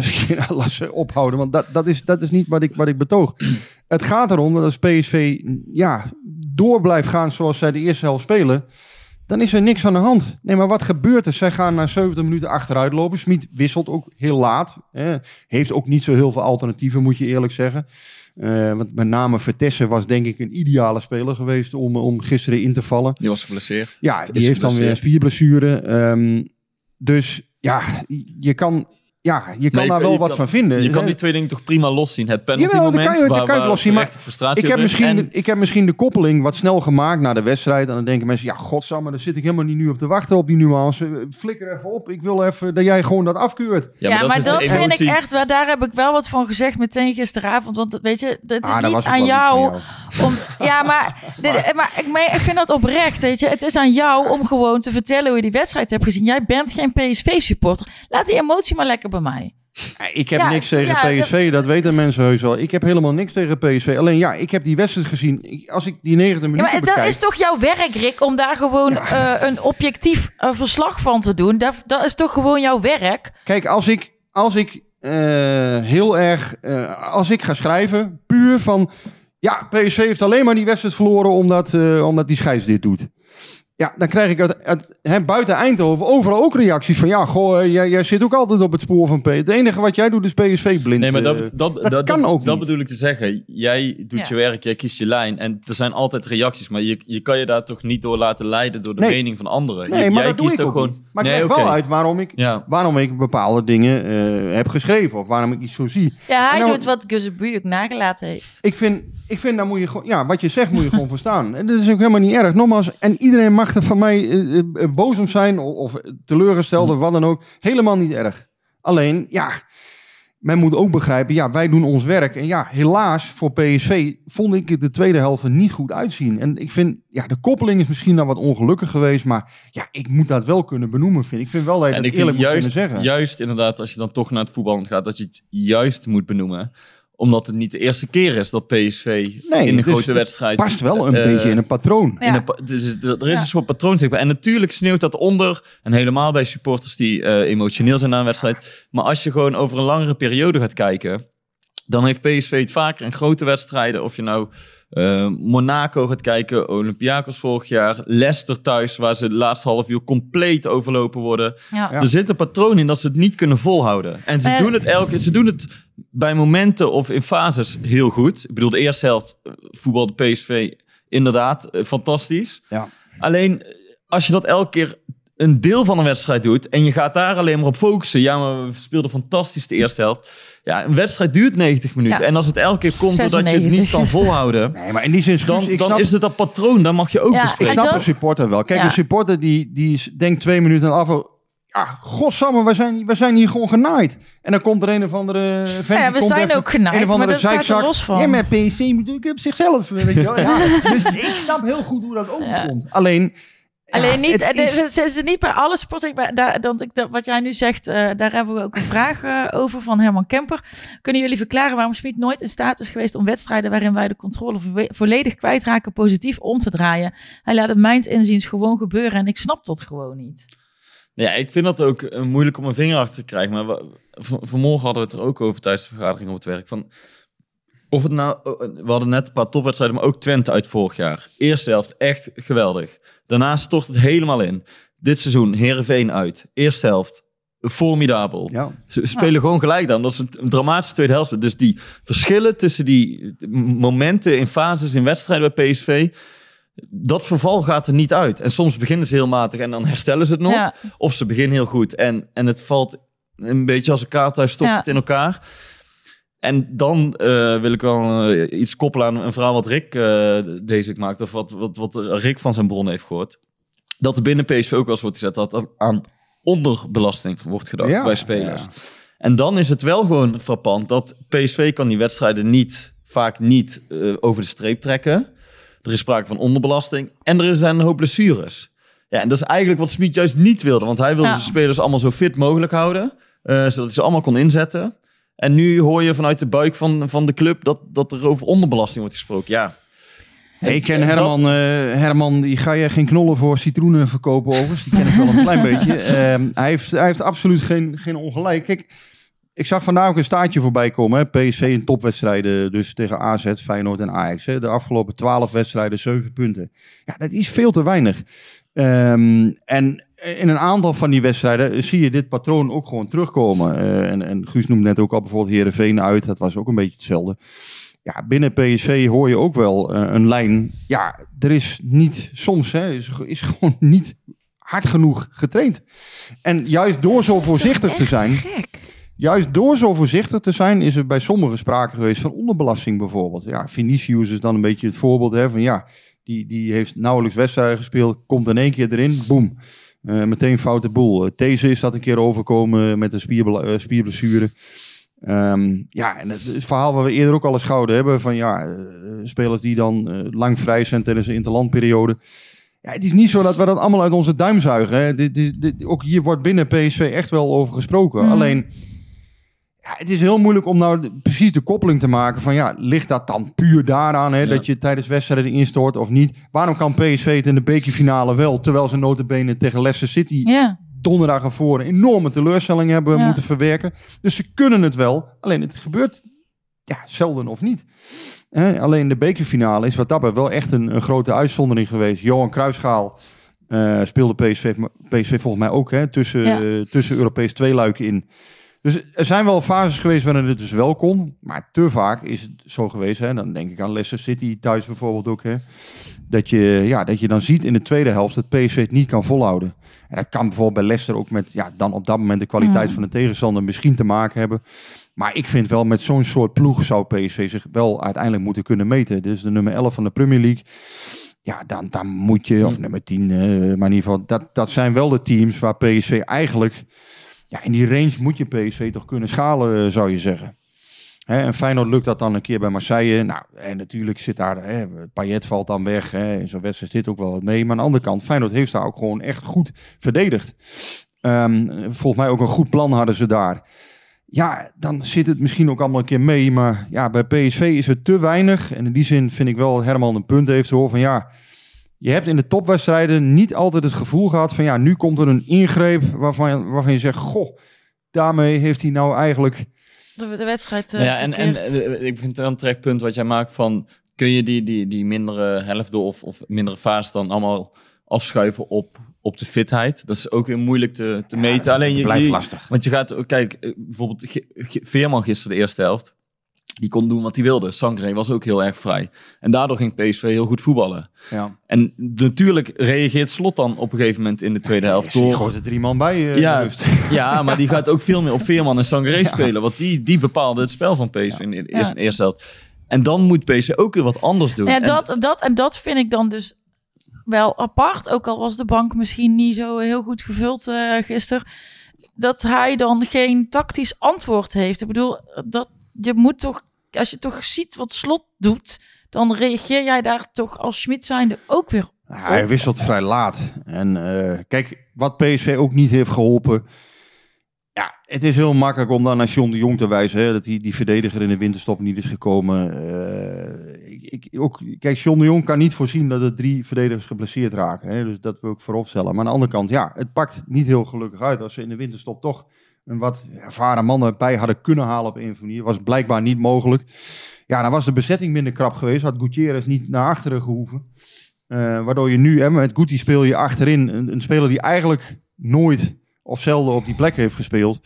Speaker 4: las ophouden. Want dat, dat, is, dat is niet wat ik, wat ik betoog. Het gaat erom dat als PSV ja, door blijft gaan zoals zij de eerste helft spelen. Dan is er niks aan de hand. Nee, maar wat gebeurt er? Zij gaan na 70 minuten achteruit lopen. Smit wisselt ook heel laat. Hè. Heeft ook niet zo heel veel alternatieven, moet je eerlijk zeggen. Eh, want met name Vertessen was denk ik een ideale speler geweest om, om gisteren in te vallen.
Speaker 8: Die was geblesseerd.
Speaker 4: Ja, die heeft dan weer een spierblessure. Ehm, dus ja, je kan, ja, je kan
Speaker 8: je
Speaker 4: daar
Speaker 8: kan-
Speaker 4: wel
Speaker 8: je
Speaker 4: wat
Speaker 8: kan-
Speaker 4: van vinden.
Speaker 8: Je kan die twee dingen toch prima loszien. Het penalty
Speaker 4: Jawel, dat
Speaker 8: moment,
Speaker 4: kan je- dat kan loszien, maar
Speaker 8: frustratie
Speaker 4: Ik heb, misschien,
Speaker 8: En-
Speaker 4: de, ik heb misschien de koppeling wat snel gemaakt na de wedstrijd. En dan denken mensen, ja, godsamme, daar zit ik helemaal niet nu op te wachten op die nuance. Flikker even op. Ik wil even dat jij gewoon dat afkeurt.
Speaker 3: Ja, maar, dat, vind ik echt, daar heb ik wel wat van gezegd meteen gisteravond. Want weet je, het is
Speaker 4: Ah, dat
Speaker 3: niet aan jou, om... Ja, maar, dit- maar, ik, maar ik vind dat oprecht, weet je. Het is aan jou om gewoon te vertellen hoe je die wedstrijd hebt gezien. Jij bent geen PSV-supporter. Laat die emotie maar lekker bij mij.
Speaker 4: Ik heb
Speaker 3: Ja,
Speaker 4: niks tegen
Speaker 3: ja,
Speaker 4: PSV, dat weten mensen heus wel. Ik heb helemaal niks tegen PSV. Alleen ja, ik heb die wedstrijd gezien. Ik- Als ik die 90
Speaker 3: Ja,
Speaker 4: minuten
Speaker 3: maar dat
Speaker 4: bekijk...
Speaker 3: is toch jouw werk, Rick, om daar gewoon eh, een objectief eh, verslag van te doen. Dat, dat is toch gewoon jouw werk?
Speaker 4: Kijk, als ik, als ik eh, heel erg, eh, als ik ga schrijven, puur van, ja, PSV heeft alleen maar die wedstrijd verloren omdat, eh, omdat die scheids dit doet. Ja, dan krijg ik uit, uit, hè, buiten Eindhoven overal ook reacties van, ja, goh, eh, jij, jij zit ook altijd op het spoor van PSV. Het enige wat jij doet is PSV blind.
Speaker 8: Nee, maar dat,
Speaker 4: eh,
Speaker 8: dat,
Speaker 4: dat
Speaker 8: dat,
Speaker 4: kan
Speaker 8: dat,
Speaker 4: ook
Speaker 8: dat
Speaker 4: niet.
Speaker 8: bedoel ik te zeggen. Jij doet
Speaker 3: Ja.
Speaker 8: je werk, jij kiest je lijn. En er zijn altijd reacties. Maar je, je kan je daar toch niet door laten leiden door de
Speaker 4: Nee.
Speaker 8: mening van anderen.
Speaker 4: nee,
Speaker 8: Je-
Speaker 4: maar
Speaker 8: jij
Speaker 4: dat doe
Speaker 8: kiest
Speaker 4: ik
Speaker 8: toch
Speaker 4: ook
Speaker 8: gewoon.
Speaker 4: niet. Maar ik
Speaker 8: nee,
Speaker 4: leg
Speaker 8: oké.
Speaker 4: wel uit waarom ik,
Speaker 8: Ja.
Speaker 4: waarom ik bepaalde dingen eh, heb geschreven. Of waarom ik iets zo zie.
Speaker 3: Ja, hij
Speaker 4: nou-
Speaker 3: doet wat Guzebu ook nagelaten heeft.
Speaker 4: Ik vind, ik vind, daar moet je gewoon, ja, wat je zegt moet je gewoon verstaan. En dat is ook helemaal niet erg. Nogmaals, en iedereen mag er van mij eh, eh, boos om zijn of, teleurgesteld of wat dan ook. Helemaal niet erg. Alleen, ja, men moet ook begrijpen, ja, wij doen ons werk. En ja, helaas voor PSV vond ik het de tweede helft er niet goed uitzien. En ik vind, ja, de koppeling is misschien dan wat ongelukkig geweest, maar ja, ik moet dat wel kunnen benoemen, vind ik. Ik vind wel dat je
Speaker 8: En
Speaker 4: het
Speaker 8: ik vind
Speaker 4: eerlijk moet
Speaker 8: juist,
Speaker 4: kunnen zeggen.
Speaker 8: juist inderdaad, als je dan toch naar het voetballen gaat, dat je het juist moet benoemen. Omdat het niet de eerste keer is dat PSV
Speaker 4: Nee,
Speaker 8: in een
Speaker 4: dus
Speaker 8: grote
Speaker 4: het
Speaker 8: wedstrijd...
Speaker 4: past wel een
Speaker 8: eh,
Speaker 4: beetje in een patroon.
Speaker 3: Ja.
Speaker 8: in een pa- dus er is
Speaker 3: Ja.
Speaker 8: een soort patroon zichtbaar. En natuurlijk sneeuwt dat onder. En helemaal bij supporters die eh, emotioneel zijn na een wedstrijd. Maar als je gewoon over een langere periode gaat kijken. Dan heeft PSV het vaker in grote wedstrijden. Of je nou eh, Monaco gaat kijken. Olympiakos vorig jaar. Leicester thuis. Waar ze de laatste half uur compleet overlopen worden.
Speaker 3: Ja.
Speaker 4: Ja.
Speaker 8: Er zit een patroon in dat ze het niet kunnen volhouden. En ze doen het elke Ze doen het bij momenten of in fases heel goed. Ik bedoel, de eerste helft eh, voetbalde PSV inderdaad eh, fantastisch.
Speaker 4: Ja.
Speaker 8: Alleen eh, als je dat elke keer een deel van een wedstrijd doet en je gaat daar alleen maar op focussen. Ja, maar we speelden fantastisch de eerste helft. Ja, een wedstrijd duurt 90 minuten.
Speaker 3: Ja.
Speaker 8: En als het elke keer komt doordat je het niet
Speaker 3: 96.
Speaker 8: kan volhouden,
Speaker 4: Nee, maar in die zin,
Speaker 8: dan,
Speaker 4: ik
Speaker 8: dan
Speaker 4: snap,
Speaker 8: is het dat patroon. Dan mag je ook
Speaker 3: Ja,
Speaker 4: Ik
Speaker 8: bespreken.
Speaker 3: En
Speaker 4: snap
Speaker 3: dat-
Speaker 4: een supporter wel. Kijk,
Speaker 3: Ja.
Speaker 4: een supporter die, die is- denkt twee minuten af. Ja, godsamme, we zijn, we zijn hier gewoon genaaid. En dan komt er een of andere vent.
Speaker 3: Ja,
Speaker 4: die
Speaker 3: we
Speaker 4: komt
Speaker 3: zijn
Speaker 4: even-
Speaker 3: ook genaaid,
Speaker 4: Een of
Speaker 3: maar
Speaker 4: andere
Speaker 3: dat staat er
Speaker 4: zeikzak.
Speaker 3: los van.
Speaker 4: Ja, maar PSV ook op zichzelf, weet je wel. Ja, dus ik snap heel goed hoe dat overkomt. Alleen,
Speaker 3: Alleen niet,
Speaker 4: het
Speaker 3: eh,
Speaker 4: is-
Speaker 3: niet bij alle sporten. ik Daar, dat, dat, wat jij nu zegt, eh, daar hebben we ook een vraag eh, over van Herman Kemper. Kunnen jullie verklaren waarom Smit nooit in staat is geweest om wedstrijden waarin wij de controle vo- volledig kwijtraken positief om te draaien? Hij laat het mijns inziens gewoon gebeuren en ik snap dat gewoon niet.
Speaker 8: Ja, ik vind dat ook eh, moeilijk om een vinger achter te krijgen. Maar we- vanmorgen hadden we het er ook over tijdens de vergadering op het werk. Van of het nou, we hadden net een paar topwedstrijden, maar ook Twente uit vorig jaar. Eerste helft echt geweldig. Daarna stort het helemaal in. Dit seizoen Herenveen uit. Eerste helft formidabel.
Speaker 4: Ja.
Speaker 8: Ze spelen gewoon gelijk dan. Dat is een, een dramatische tweede helft. Dus die verschillen tussen die momenten in fases in wedstrijden bij PSV. Dat verval gaat er niet uit. En soms beginnen ze heel matig en dan herstellen ze het nog.
Speaker 3: Ja.
Speaker 8: Of ze beginnen heel goed en, en het valt een beetje als een kaart thuis, stopt
Speaker 3: Ja.
Speaker 8: het in elkaar. En dan eh, wil ik wel eh, iets koppelen aan een verhaal wat Rick eh, deze week maakt. Of wat, wat, wat Rick van zijn bron heeft gehoord. Dat er binnen PSV ook wel eens wordt gezet dat er aan onderbelasting wordt gedacht
Speaker 4: Ja,
Speaker 8: bij spelers.
Speaker 4: ja.
Speaker 8: En dan is het wel gewoon frappant dat PSV kan die wedstrijden niet, vaak niet eh, over de streep trekken. Er is sprake van onderbelasting en er zijn een hoop blessures. Ja, en dat is eigenlijk wat Smit juist niet wilde. Want hij wilde
Speaker 3: Ja.
Speaker 8: zijn spelers allemaal zo fit mogelijk houden. eh, zodat hij ze allemaal kon inzetten. En nu hoor je vanuit de buik van, van de club dat, dat er over onderbelasting wordt gesproken. Ja,
Speaker 4: Ik ken
Speaker 8: En
Speaker 4: Herman, eh, Herman, die ga je geen knollen voor citroenen verkopen overigens. Die ken ik wel een klein beetje. Ehm, hij, heeft, hij heeft absoluut geen, geen ongelijk. Kijk, ik zag vandaag ook een staartje voorbij komen. Hè. PSV in topwedstrijden, dus tegen AZ, Feyenoord en Ajax. Hè. De afgelopen twaalf wedstrijden, zeven punten. Ja, dat is veel te weinig. Ehm, en in een aantal van die wedstrijden zie je dit patroon ook gewoon terugkomen. Eh, en, en Guus noemt net ook al bijvoorbeeld Heerenveen uit. Dat was ook een beetje hetzelfde. Ja, binnen PSV hoor je ook wel eh, een lijn. Ja, er is niet, soms hè, is, is gewoon niet hard genoeg getraind. En juist door zo voorzichtig te zijn, juist door zo voorzichtig te zijn, is er bij sommigen sprake geweest van onderbelasting bijvoorbeeld. Ja, Vinicius is dan een beetje het voorbeeld hè, van ja, die, die heeft nauwelijks wedstrijden gespeeld, komt in één keer erin, boem. Eh, meteen foute boel. Uh, These is dat een keer overkomen met een eh, spierblessure. Ehm, ja, en het, het verhaal waar we eerder ook al eens gehouden hebben van ja, eh, spelers die dan eh, lang vrij zijn tijdens de interlandperiode. Ja, het is niet zo dat we dat allemaal uit onze duim zuigen. Hè. Dit, dit, dit- ook hier wordt binnen PSV echt wel over gesproken.
Speaker 3: Mhm.
Speaker 4: Alleen, ja, het is heel moeilijk om nou precies de koppeling te maken van ja, ligt dat dan puur daaraan hè,
Speaker 8: Ja.
Speaker 4: dat je tijdens wedstrijden instort of niet? Waarom kan PSV het in de bekerfinale wel, terwijl ze notabene tegen Leicester City
Speaker 3: Ja,
Speaker 4: donderdag ervoor een enorme teleurstelling hebben
Speaker 3: Ja.
Speaker 4: moeten verwerken. Dus ze kunnen het wel, alleen het gebeurt ja, zelden of niet. Hè, alleen de bekerfinale is wat dat betreft wel echt een, een grote uitzondering geweest. Johan Cruijffschaal eh, speelde PSV, PSV volgens mij ook hè, tussen,
Speaker 3: Ja.
Speaker 4: eh, tussen Europees tweeluiken in. Dus er zijn wel fases geweest waarin het dus wel kon. Maar te vaak is het zo geweest. Hè, dan denk ik aan Leicester City thuis bijvoorbeeld ook. Hè, dat, je, ja, dat je dan ziet in de tweede helft dat PSV het niet kan volhouden. En dat kan bijvoorbeeld bij Leicester ook met ja, dan op dat moment de kwaliteit
Speaker 3: Mhm.
Speaker 4: van de tegenstander misschien te maken hebben. Maar ik vind wel met zo'n soort ploeg zou PSV zich wel uiteindelijk moeten kunnen meten. Dit is de nummer 11 van de Premier League. Ja, dan, dan moet je, of nummer 10, eh, maar in ieder geval, dat, dat zijn wel de teams waar PSV eigenlijk, ja, in die range moet je PSV toch kunnen schalen, eh, zou je zeggen. Hè, en Feyenoord lukt dat dan een keer bij Marseille. Nou, en natuurlijk zit daar, hè, Payet valt dan weg. Hè, in zo'n wedstrijd zit ook wel mee. Maar aan de andere kant, Feyenoord heeft daar ook gewoon echt goed verdedigd. Ehm, volgens mij ook een goed plan hadden ze daar. Ja, dan zit het misschien ook allemaal een keer mee. Maar ja, bij PSV is het te weinig. En in die zin vind ik wel dat Herman een punt heeft hoor. Van ja, je hebt in de topwedstrijden niet altijd het gevoel gehad van ja, nu komt er een ingreep waarvan, waarvan je zegt, goh, daarmee heeft hij nou eigenlijk...
Speaker 3: de, de wedstrijd. eh,
Speaker 8: ja, en, en eh, ik vind het een trekpunt wat jij maakt van... kun je die, die, die mindere helft of, of mindere fase dan allemaal afschuiven op, op de fitheid? Dat is ook weer moeilijk te, te meten. Alleen je,
Speaker 4: blijft lastig.
Speaker 8: Want je gaat, kijk, eh, bijvoorbeeld Veerman gisteren de eerste helft. Die kon doen wat hij wilde. Sankré was ook heel erg vrij. En daardoor ging PSV heel goed voetballen.
Speaker 4: Ja,
Speaker 8: En natuurlijk reageert Slot dan op een gegeven moment in de tweede helft
Speaker 4: Je
Speaker 8: door...
Speaker 4: gooit er drie man bij. eh,
Speaker 8: Ja, ja, maar die gaat ook veel meer op Veerman en Sangaré spelen. Want die, die bepaalde het spel van PSV in de eerste,
Speaker 3: Ja.
Speaker 8: eerste helft. En dan moet PSV ook weer wat anders doen.
Speaker 3: Ja,
Speaker 8: En-
Speaker 3: dat, dat, en dat vind ik dan dus wel apart. Ook al was de bank misschien niet zo heel goed gevuld eh gisteren. Dat hij dan geen tactisch antwoord heeft. Ik bedoel, dat je moet toch, als je toch ziet wat slot doet, dan reageer jij daar toch als Schmid zijnde ook weer
Speaker 4: Hij wisselt vrij laat. En eh, kijk, wat PSV ook niet heeft geholpen. Ja, het is heel makkelijk om dan naar John de Jong te wijzen. Hè, dat die, die verdediger in de winterstop niet is gekomen. Eh, ik, ook, kijk, John de Jong kan niet voorzien dat er drie verdedigers geblesseerd raken. Hè, dus dat wil ik voorop stellen. Maar aan de andere kant, ja, het pakt niet heel gelukkig uit. Als ze in de winterstop toch een wat ervaren man erbij hadden kunnen halen op een manier. Was blijkbaar niet mogelijk. Ja, dan was de bezetting minder krap geweest. Had Gutierrez niet naar achteren gehoeven. Uh, waardoor je nu, hè, met Guti speel je achterin een, een, speler die eigenlijk nooit of zelden op die plek heeft gespeeld.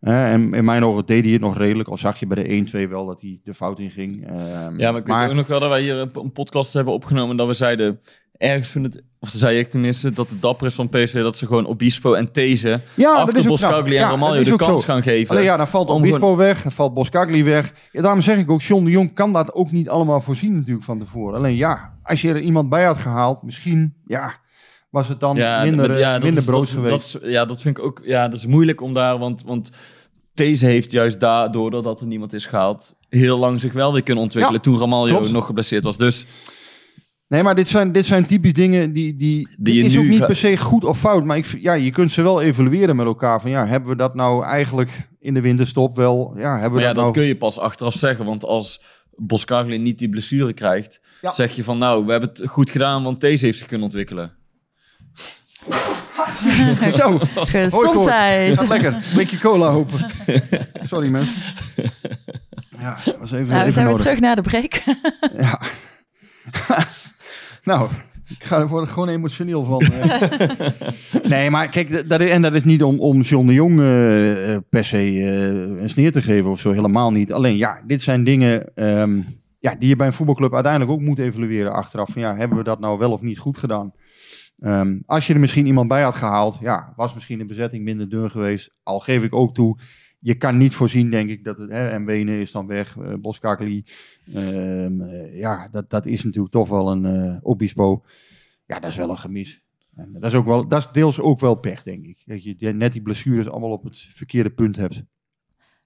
Speaker 4: Uh, en in mijn ogen deed hij het nog redelijk. Al zag je bij de 1-2 wel dat hij de fout in ging. Uh,
Speaker 8: ja, maar ik weet ook nog wel dat wij hier een, podcast hebben opgenomen. Dat we zeiden, ergens vind het, of zei ik tenminste, dat het dapper is van PSV dat ze gewoon Obispo en These
Speaker 4: ja,
Speaker 8: achter Boskagli en
Speaker 4: ja,
Speaker 8: de kans zo. gaan geven.
Speaker 4: Alleen ja, dan valt Obispo gewoon... weg, dan valt Boskagli weg. Ja, daarom zeg ik ook, John de Jong kan dat ook niet allemaal voorzien natuurlijk van tevoren. Alleen ja, als je er iemand bij had gehaald, misschien, ja, was het dan
Speaker 8: ja,
Speaker 4: minder,
Speaker 8: ja,
Speaker 4: minder
Speaker 8: dat,
Speaker 4: brood
Speaker 8: dat,
Speaker 4: geweest.
Speaker 8: Dat, ja, dat vind ik ook, ja, dat is moeilijk om daar, want, want deze heeft juist daardoor, doordat er niemand is gehaald, heel lang zich wel weer kunnen ontwikkelen. Toen Ramaljo nog geblesseerd was. Dus
Speaker 4: Nee, maar dit zijn, dit zijn typisch dingen die. die,
Speaker 8: Die
Speaker 4: dit
Speaker 8: je
Speaker 4: is
Speaker 8: nu
Speaker 4: ook niet
Speaker 8: ga-
Speaker 4: per se goed of fout. Maar ik, ja, je kunt ze wel evalueren met elkaar. Van ja, hebben we dat nou eigenlijk in de winterstop wel. Ja, hebben we
Speaker 8: maar ja,
Speaker 4: dat
Speaker 8: dat
Speaker 4: nou.
Speaker 8: kun je pas achteraf zeggen. Want als Boskagli niet die blessure krijgt,
Speaker 4: Ja.
Speaker 8: zeg je van nou, we hebben het goed gedaan, want deze heeft zich kunnen ontwikkelen.
Speaker 4: Zo,
Speaker 3: Gezondheid.
Speaker 4: gaat lekker. Blikje cola open. Sorry mensen. Ja, dat was even,
Speaker 3: Nou, we
Speaker 4: even
Speaker 3: zijn weer terug naar de break.
Speaker 4: Ja. nou, ik ga er gewoon emotioneel van. eh. nee, maar kijk, dat- en dat is niet om, om John de Jong eh, eh, per se een sneer te geven of zo, helemaal niet. Alleen ja, dit zijn dingen ehm, ja, die je bij een voetbalclub uiteindelijk ook moet evalueren achteraf. Van, ja, hebben we dat nou wel of niet goed gedaan? Ehm, als je er misschien iemand bij had gehaald, ja, was misschien de bezetting minder dun geweest. Al geef ik ook toe, je kan niet voorzien, denk ik, dat het, hè, en Wenen is dan weg, eh Boskakeli, Ehm, eh, ja, dat, dat is natuurlijk toch wel een eh Obispo. Ja, dat is wel een gemis. En dat is ook wel, dat is deels ook wel pech, denk ik. Dat je net die blessures allemaal op het verkeerde punt hebt.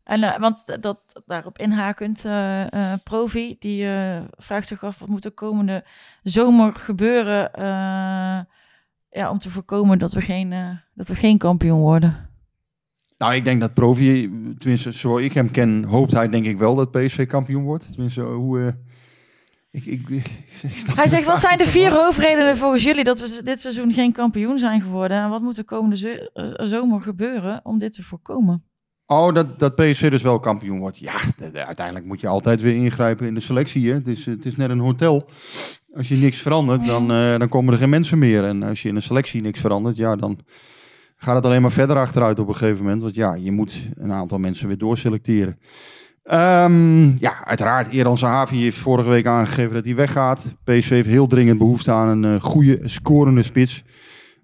Speaker 3: En, want dat, daarop inhakend, eh, Provi, die vraagt zich af wat moet de komende zomer gebeuren ja, om te voorkomen dat we, geen, dat we geen kampioen worden.
Speaker 4: Nou, ik denk dat Provi, tenminste zoals ik hem ken, hoopt hij denk ik wel dat PSV kampioen wordt. Tenminste, hoe... eh, ik, ik,
Speaker 3: Hij
Speaker 4: de
Speaker 3: zegt, wat zijn de vier hoofdredenen volgens jullie dat we dit seizoen geen kampioen zijn geworden? En wat moet de komende eh, zomer gebeuren om dit te voorkomen?
Speaker 4: Oh, dat, dat PSV dus wel kampioen wordt. Ja, uiteindelijk moet je altijd weer ingrijpen in de selectie. Hè? Het, is, het is net een hotel. Als je niks verandert, dan, eh, dan komen er geen mensen meer. En als je in een selectie niks verandert, ja, dan gaat het alleen maar verder achteruit op een gegeven moment. Want ja, je moet een aantal mensen weer doorselecteren. Ehm, ja, uiteraard. Eran Zahavi heeft vorige week aangegeven dat hij weggaat. PSV heeft heel dringend behoefte aan een eh, goede, scorende spits.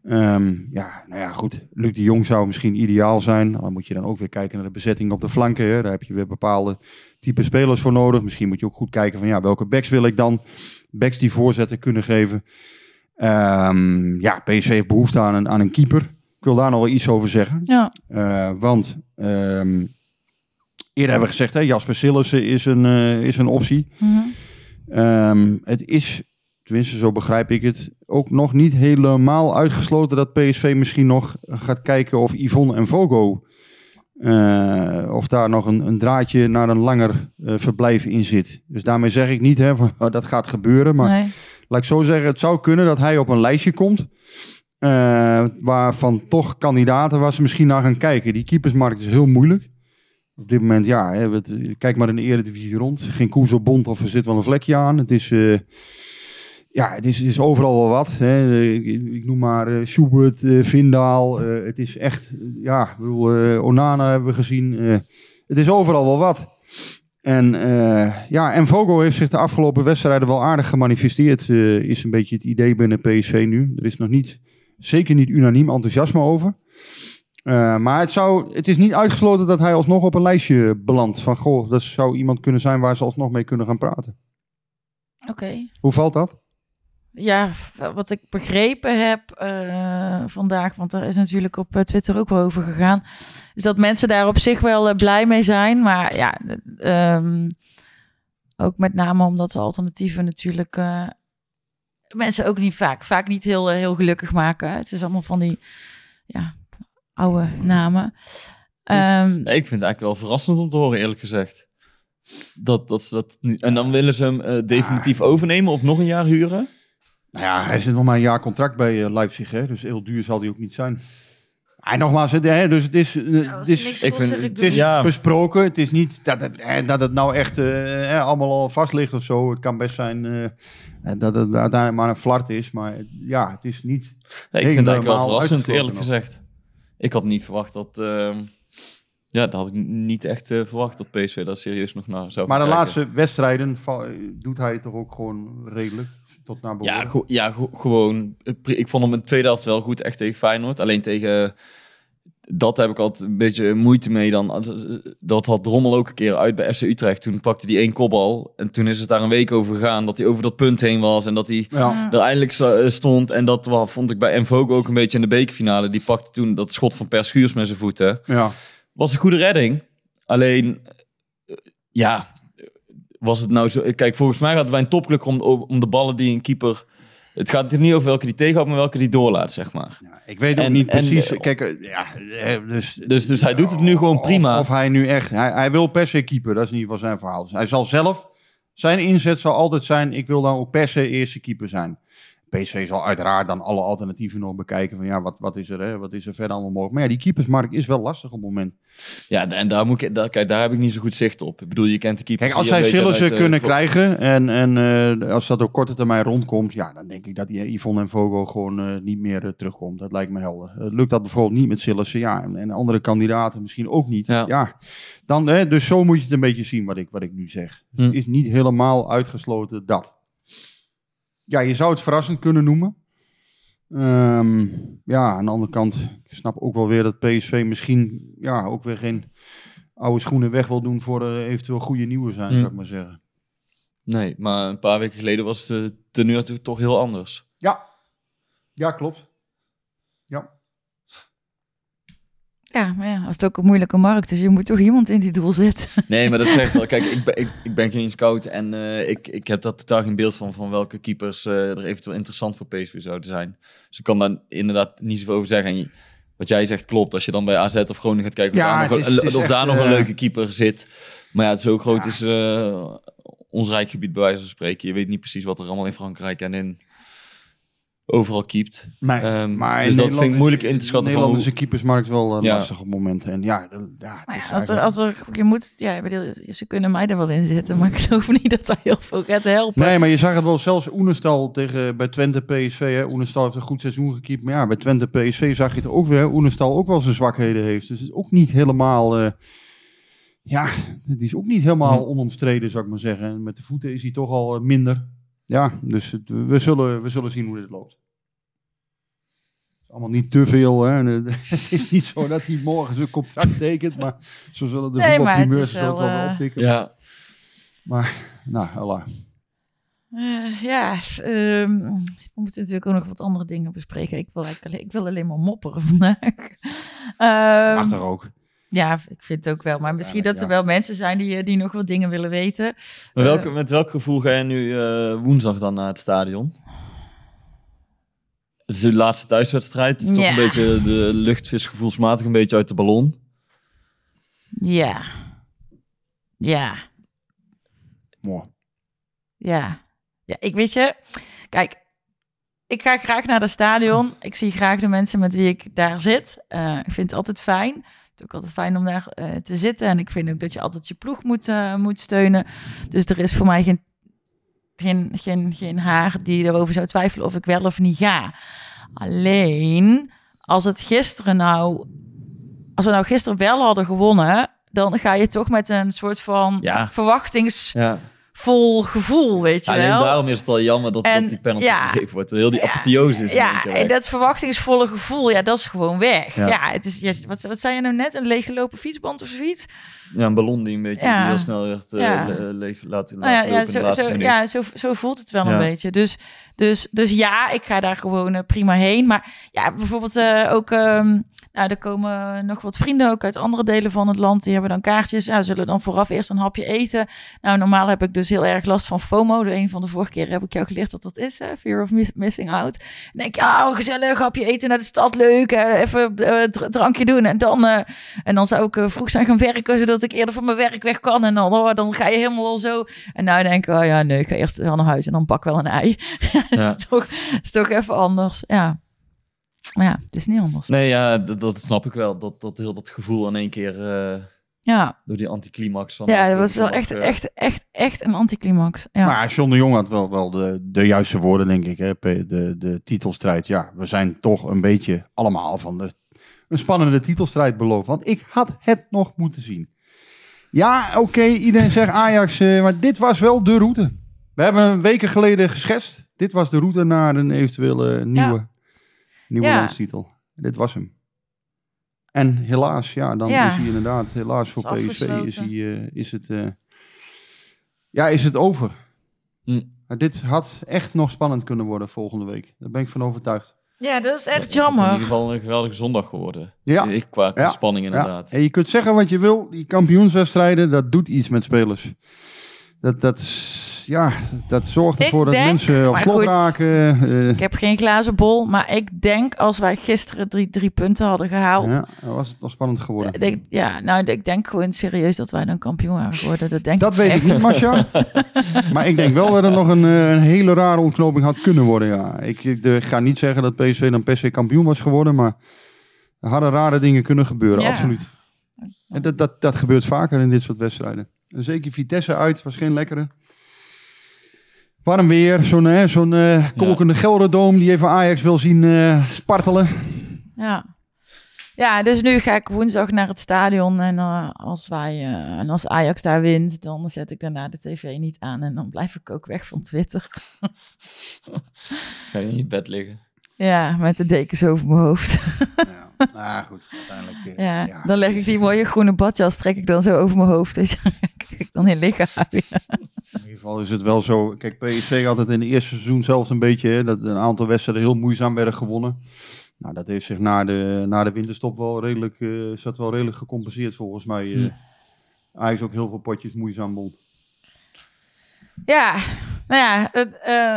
Speaker 4: Ehm, ja, nou ja, goed. Luc de Jong zou misschien ideaal zijn. Dan moet je dan ook weer kijken naar de bezetting op de flanken. Daar heb je weer bepaalde type spelers voor nodig. Misschien moet je ook goed kijken van ja, welke backs wil ik dan? Backs die voorzetten kunnen geven. Ehm, ja, PSV heeft behoefte aan een, aan een keeper. Ik wil daar nog wel iets over zeggen.
Speaker 3: Ja,
Speaker 4: Eh, want ehm, eerder hebben we gezegd, hè, Jasper Sillissen is een, eh, is een optie.
Speaker 3: mhm.
Speaker 4: Ehm, het is, tenminste zo begrijp ik het, ook nog niet helemaal uitgesloten dat PSV misschien nog gaat kijken of Yvonne en Vogo, eh, of daar nog een, een draadje naar een langer verblijf in zit. Dus daarmee zeg ik niet hè, van, dat gaat gebeuren, maar
Speaker 3: nee.
Speaker 4: laat ik zo zeggen, het zou kunnen dat hij op een lijstje komt. Eh, waarvan toch kandidaten waar ze misschien naar gaan kijken. Die keepersmarkt is heel moeilijk. Op dit moment, ja, hè, kijk maar in de eredivisie rond. Geen koers op bond of er zit wel een vlekje aan. Het is, eh, ja, het is, is overal wel wat. Hè. Ik, ik noem maar eh Schubert, eh, Vindaal. eh, het is echt, eh, ja, bedoel, eh, Onana hebben we gezien. eh, het is overal wel wat. En eh, ja, en Vogo heeft zich de afgelopen wedstrijden wel aardig gemanifesteerd. eh, is een beetje het idee binnen PSV nu. Er is nog niet, zeker niet unaniem enthousiasme over. Eh, maar het, zou, het is niet uitgesloten dat hij alsnog op een lijstje belandt. Van goh, dat zou iemand kunnen zijn waar ze alsnog mee kunnen gaan praten.
Speaker 3: Oké.
Speaker 4: Hoe valt dat?
Speaker 3: Ja, wat ik begrepen heb eh, vandaag, want daar is natuurlijk op eh, Twitter ook wel over gegaan, is dat mensen daar op zich wel blij mee zijn. Maar ja, eh, ehm, ook met name omdat de alternatieven natuurlijk mensen ook niet vaak, vaak niet heel, eh, heel gelukkig maken. Het is allemaal van die ja, oude namen. Ehm,
Speaker 8: Nee, ik vind het eigenlijk wel verrassend om te horen, eerlijk gezegd. Dat, dat ze dat nu... En dan willen ze hem eh, definitief overnemen of nog een jaar huren?
Speaker 4: Nou ja, hij zit nog maar een jaar contract bij eh, Leipzig, hè, dus heel duur zal hij ook niet zijn. En nogmaals, het, hè, dus het is, eh,
Speaker 3: als
Speaker 4: het is,
Speaker 3: niks
Speaker 8: ik vind-
Speaker 4: het is
Speaker 8: Ja.
Speaker 4: besproken. Het is niet dat het, hè, dat het nou echt eh, hè, allemaal al vast ligt of zo. Het kan best zijn eh, dat het uiteindelijk maar een flart is, maar ja, het is niet.
Speaker 8: Nee, ik vind het eigenlijk wel verrassend, eerlijk gezegd. Ik had niet verwacht dat... ehm, ja, dat had ik niet echt eh, verwacht dat PSV daar serieus nog naar zou
Speaker 4: Maar de
Speaker 8: kijken.
Speaker 4: laatste wedstrijden doet hij het toch ook gewoon redelijk tot naar
Speaker 8: Ja, go- ja go- gewoon. eh, Ik vond hem in de tweede helft wel goed, echt tegen Feyenoord. Alleen tegen dat heb ik altijd een beetje moeite mee dan. Dat had Drommel ook een keer uit bij FC Utrecht. Toen pakte hij één kopbal. En toen is het daar een week over gegaan dat hij over dat punt heen was. En dat hij
Speaker 4: Ja.
Speaker 8: er eindelijk eh, stond. En dat vond ik bij Mvogo ook een beetje in de bekerfinale. Die pakte toen dat schot van Per Schuurs met zijn voeten.
Speaker 4: ja.
Speaker 8: Was een goede redding. Alleen, eh, ja, was het nou zo... Kijk, volgens mij gaat het bij een topclub om, om de ballen die een keeper... Het gaat er niet over welke die tegenhoudt, maar welke die doorlaat, zeg maar.
Speaker 4: Ja, ik weet ook
Speaker 8: En-
Speaker 4: niet precies. Kijk, eh, ja, eh, dus,
Speaker 8: Dus, dus hij doet het nu gewoon prima.
Speaker 4: Of, hij nu echt, hij, hij wil per se keeper, dat is in ieder geval zijn verhaal. Hij zal zelf, zijn inzet zal altijd zijn, ik wil dan ook per se eerste keeper zijn. PSV zal uiteraard dan alle alternatieven nog bekijken van ja, wat, wat is er, hè? wat is er verder allemaal mogelijk. Maar ja, die keepersmarkt is wel lastig op het moment.
Speaker 8: Ja, en daar, moet ik, daar, kijk, daar heb ik niet zo goed zicht op. Ik bedoel, je kent de keeper.
Speaker 4: Kijk, als zij Sillissen kunnen krijgen en, en eh, als dat op korte termijn rondkomt, ja, dan denk ik dat die Yvonne en Vogel gewoon eh, niet meer eh, terugkomt. Dat lijkt me helder. Lukt dat bijvoorbeeld niet met Sillissen, ja, en, en andere kandidaten misschien ook niet.
Speaker 8: Ja.
Speaker 4: Ja, dan, hè, dus zo moet je het een beetje zien wat ik, wat ik nu zeg.
Speaker 8: Hm.
Speaker 4: Het is niet helemaal uitgesloten dat. Ja, je zou het verrassend kunnen noemen. Ehm, ja, aan de andere kant, ik snap ook wel weer dat PSV misschien ja, ook weer geen oude schoenen weg wil doen voor er eventueel goede nieuwe zijn,
Speaker 8: Hm.
Speaker 4: zou ik maar zeggen.
Speaker 8: Nee, maar een paar weken geleden was de teneur toch heel anders.
Speaker 4: Ja, ja klopt. Ja.
Speaker 3: Ja, maar ja, als het ook een moeilijke markt is, je moet toch iemand in die doel zetten.
Speaker 8: Nee, maar dat zeg ik wel. Kijk, ik ben, ik, ik ben geen scout en eh, ik, ik heb daar totaal geen beeld van, van welke keepers eh, er eventueel interessant voor PSV zouden zijn. Dus ik kan daar inderdaad niet zoveel over zeggen. En je- wat jij zegt klopt. Als je dan bij AZ of Groningen gaat kijken of
Speaker 4: Ja,
Speaker 8: daar, nog,
Speaker 4: is-
Speaker 8: een, of
Speaker 4: echt,
Speaker 8: daar nog een
Speaker 4: eh,
Speaker 8: leuke keeper zit. Maar ja, zo groot
Speaker 4: Ja.
Speaker 8: is eh, ons rijkgebied bij wijze van spreken. Je weet niet precies wat er allemaal in Frankrijk en in overal keept.
Speaker 4: Maar,
Speaker 8: Ehm,
Speaker 4: maar
Speaker 8: dus dat vind ik moeilijk in te schatten van
Speaker 4: Nederland
Speaker 8: hoe-
Speaker 4: keepersmarkt wel eh,
Speaker 8: Ja.
Speaker 4: lastig op het moment. En ja, ja het is
Speaker 3: ja, als er,
Speaker 4: eigenlijk-
Speaker 3: als er, je moet, ja, bedoel, ze kunnen mij er wel in zitten, maar ik geloof niet dat dat heel veel gaat helpen.
Speaker 4: Nee, maar je zag het wel zelfs Oenestal tegen bij Twente PSV. Hè. Oenestal heeft een goed seizoen gekiept. Maar ja, bij Twente PSV zag je het ook weer. Oenestal ook wel zijn zwakheden heeft. Dus het is ook niet helemaal... eh, ja, het is ook niet helemaal
Speaker 8: Hm.
Speaker 4: onomstreden, zou ik maar zeggen. En met de voeten is hij toch al eh, minder. Ja, dus het- we, zullen, we zullen zien hoe dit loopt. Allemaal niet te veel. Hè. Eh, het is niet zo dat hij morgen zijn contract tekent. Maar zo zullen de
Speaker 3: Nee,
Speaker 4: voetbalprimeurs wel
Speaker 3: wel,
Speaker 4: wel
Speaker 3: eh,
Speaker 4: optikken.
Speaker 8: Ja,
Speaker 4: Maar, nou, Allah.
Speaker 3: Eh, ja, ehm, we moeten natuurlijk ook nog wat andere dingen bespreken. Ik wil, eigenlijk alleen, ik wil alleen maar mopperen vandaag. Ehm,
Speaker 4: Mag toch ook?
Speaker 3: ja, ik vind het ook wel. Maar misschien dat er
Speaker 4: ja.
Speaker 3: wel mensen zijn die, die nog wat dingen willen weten.
Speaker 8: maar welke, met welk gevoel ga je nu eh, woensdag dan naar het stadion? Het is de laatste thuiswedstrijd. Het is toch een beetje de luchtvis gevoelsmatig een beetje uit de ballon.
Speaker 3: Ja. Ja.
Speaker 4: Mooi.
Speaker 3: Ja. Ja, ik weet je. Kijk, ik ga graag naar het stadion. Ik zie graag de mensen met wie ik daar zit. Eh, ik vind het altijd fijn. Het is ook altijd fijn om daar eh, te zitten. En ik vind ook dat je altijd je ploeg moet, eh, moet steunen. Dus er is voor mij geen, geen, geen, geen haar die erover zou twijfelen of ik wel of niet ga. Alleen, als het gisteren nou... Als we nou gisteren wel hadden gewonnen... dan ga je toch met een soort van
Speaker 8: Ja.
Speaker 3: verwachtingsvol
Speaker 8: Ja.
Speaker 3: Gevoel, weet je
Speaker 8: Alleen
Speaker 3: wel.
Speaker 8: daarom is het al jammer dat,
Speaker 3: En,
Speaker 8: dat die penalty
Speaker 3: ja.
Speaker 8: gegeven wordt. Heel die apotheose is
Speaker 3: Ja, en dat verwachtingsvolle gevoel, ja, dat is gewoon weg.
Speaker 4: Ja.
Speaker 3: Ja, het is, wat, wat zei je nou net? Een leeggelopen fietsband of zoiets?
Speaker 8: Ja, een ballon die een beetje
Speaker 3: Ja.
Speaker 8: die heel snel werd eh, le- leeg laten
Speaker 3: Nou ja, zo, ja zo, zo voelt het wel een beetje. Dus, dus, dus ja, ik ga daar gewoon eh, prima heen. Maar ja, bijvoorbeeld eh, ook... ehm, nou, er komen nog wat vrienden ook uit andere delen van het land. Die hebben dan kaartjes. Ja, zullen dan vooraf eerst een hapje eten. Nou, normaal heb ik dus heel erg last van FOMO. De een van de vorige keer heb ik jou geleerd wat dat is, hè? Fear of miss- Missing Out. Denk ja, oh, gezellig, hapje eten naar de stad, leuk. hè, even dr- drankje doen. En dan, eh, en dan zou ik eh, vroeg zijn gaan werken, zodat ik eerder van mijn werk weg kan. En dan, oh, dan ga je helemaal zo. En nou denk ik, oh ja, nee, ik ga eerst wel naar huis en dan pak wel een ei.
Speaker 8: Ja.
Speaker 3: het, is toch, is toch even anders, ja. Maar ja, het is niet anders.
Speaker 8: Nee, ja, dat, dat snap ik wel. Dat, dat heel dat gevoel in één keer
Speaker 3: Ja,
Speaker 8: door die anticlimax van...
Speaker 3: ja
Speaker 8: eh,
Speaker 3: dat was wel echt,
Speaker 8: eh,
Speaker 3: echt, echt, echt een anticlimax. Ja.
Speaker 4: Maar John de Jong had wel, wel de, de juiste woorden, denk ik. Hè? De, de titelstrijd. Ja, we zijn toch een beetje allemaal van de, een spannende titelstrijd beloofd. Want ik had het nog moeten zien. Ja, oké, iedereen zegt Ajax, eh, maar dit was wel de route. We hebben weken geleden geschetst. Dit was de route naar een eventuele nieuwe, nieuwe
Speaker 3: Ja.
Speaker 4: landstitel. Dit was hem. En helaas, ja, dan
Speaker 3: Ja.
Speaker 4: is hij inderdaad, helaas voor
Speaker 3: Is
Speaker 4: PSV is, hij, eh, is, het, eh, ja, is het over.
Speaker 8: Hm.
Speaker 4: Dit had echt nog spannend kunnen worden volgende week. Daar ben ik van overtuigd.
Speaker 3: ja, dat is echt
Speaker 8: het is in
Speaker 3: jammer.
Speaker 8: ieder geval een geweldige zondag geworden.
Speaker 4: Ja.
Speaker 8: Ik qua
Speaker 4: Ja.
Speaker 8: spanning
Speaker 4: Ja.
Speaker 8: inderdaad.
Speaker 4: En je kunt zeggen wat je wil, die kampioenswedstrijden, dat doet iets met spelers. Dat, dat, ja, dat zorgt ervoor dat
Speaker 3: denk-
Speaker 4: mensen op slot raken. eh,
Speaker 3: Ik heb geen glazen bol, maar ik denk als wij gisteren drie, drie punten hadden gehaald.
Speaker 4: ja, dan was het nog spannend geworden.
Speaker 3: ja, nou, ik denk gewoon serieus dat wij dan kampioen waren geworden. Dat denk
Speaker 4: Dat
Speaker 3: ik
Speaker 4: weet
Speaker 3: echt.
Speaker 4: ik niet, Masja. maar ik denk wel dat er nog een, eh, een hele rare ontknoping had kunnen worden. Ja. Ik, ik ga niet zeggen dat PSV dan per se kampioen was geworden, maar er hadden rare dingen kunnen gebeuren,
Speaker 3: Ja.
Speaker 4: absoluut. En dat, dat, dat gebeurt vaker in dit soort wedstrijden. En zeker Vitesse uit was geen lekkere. Warm weer, zo'n zo'n eh, kolkende Gelderdoom die even Ajax wil zien eh, spartelen.
Speaker 3: Ja. ja, dus nu ga ik woensdag naar het stadion. En eh, als, wij, eh, en als Ajax daar wint, dan zet ik daarna de tv niet aan. En dan blijf ik ook weg van Twitter.
Speaker 8: Ga je in je bed liggen.
Speaker 3: Ja, met de dekens over mijn hoofd.
Speaker 4: Ja, nou goed, uiteindelijk. eh,
Speaker 3: Ja,
Speaker 4: ja.
Speaker 3: dan leg ik die mooie groene badjas, trek ik dan zo over mijn hoofd. Dus kijk ik dan in liggen.
Speaker 4: In ieder geval is het wel zo. Kijk, PSV had het in het eerste seizoen zelfs een beetje. Hè, dat een aantal wedstrijden heel moeizaam werden gewonnen. Nou, dat heeft zich na de, na de winterstop wel redelijk, is dat wel redelijk gecompenseerd volgens mij. eh Ajax ook heel veel potjes moeizaam won.
Speaker 3: Ja, nou ja, het, eh,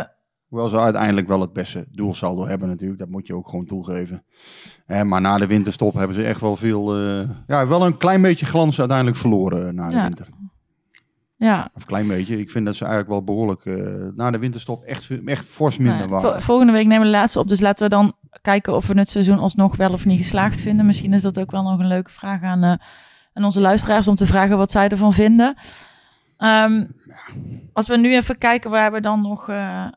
Speaker 4: Hoewel ze uiteindelijk wel het beste doelsaldo hebben natuurlijk. Dat moet je ook gewoon toegeven. Maar na de winterstop hebben ze echt wel veel... eh, ja, wel een klein beetje glans uiteindelijk verloren eh, na de
Speaker 3: Ja.
Speaker 4: winter.
Speaker 3: ja.
Speaker 4: Of klein beetje. Ik vind dat ze eigenlijk wel behoorlijk... eh, na de winterstop echt, echt fors minder
Speaker 3: Nou, vol-
Speaker 4: waren.
Speaker 3: volgende week nemen we de laatste op. Dus laten we dan kijken of we het seizoen alsnog wel of niet geslaagd vinden. Misschien is dat ook wel nog een leuke vraag aan, aan onze luisteraars om te vragen wat zij ervan vinden. Ehm, als we nu even kijken, we hebben dan nog eh,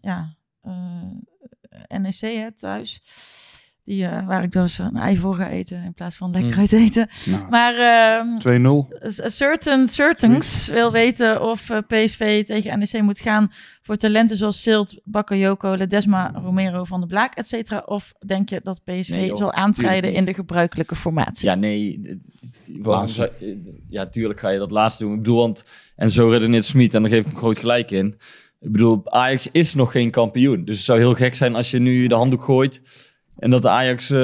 Speaker 3: ja, eh, NEC thuis. Die, eh, waar ik dus een ei voor ga eten in plaats van lekker
Speaker 8: Mm.
Speaker 3: uit eten.
Speaker 4: Nou,
Speaker 3: Maar ehm,
Speaker 4: 2-0.
Speaker 3: Certain Certains wil weten of eh, PSV tegen NEC moet gaan voor talenten zoals Silt, Bakayoko, Ledesma, Romero van de Blaak, et cetera. Of denk je dat PSV
Speaker 8: Nee,
Speaker 3: zal
Speaker 8: tuurlijk
Speaker 3: in de gebruikelijke formatie?
Speaker 8: Ja, nee.
Speaker 4: Laatste.
Speaker 8: eh, ja, tuurlijk ga je dat laatste doen. Ik bedoel, want... En zo redeneert Smit en daar geef ik hem groot gelijk in. Ik bedoel, Ajax is nog geen kampioen. Dus het zou heel gek zijn als je nu de handdoek gooit... en dat de Ajax eh,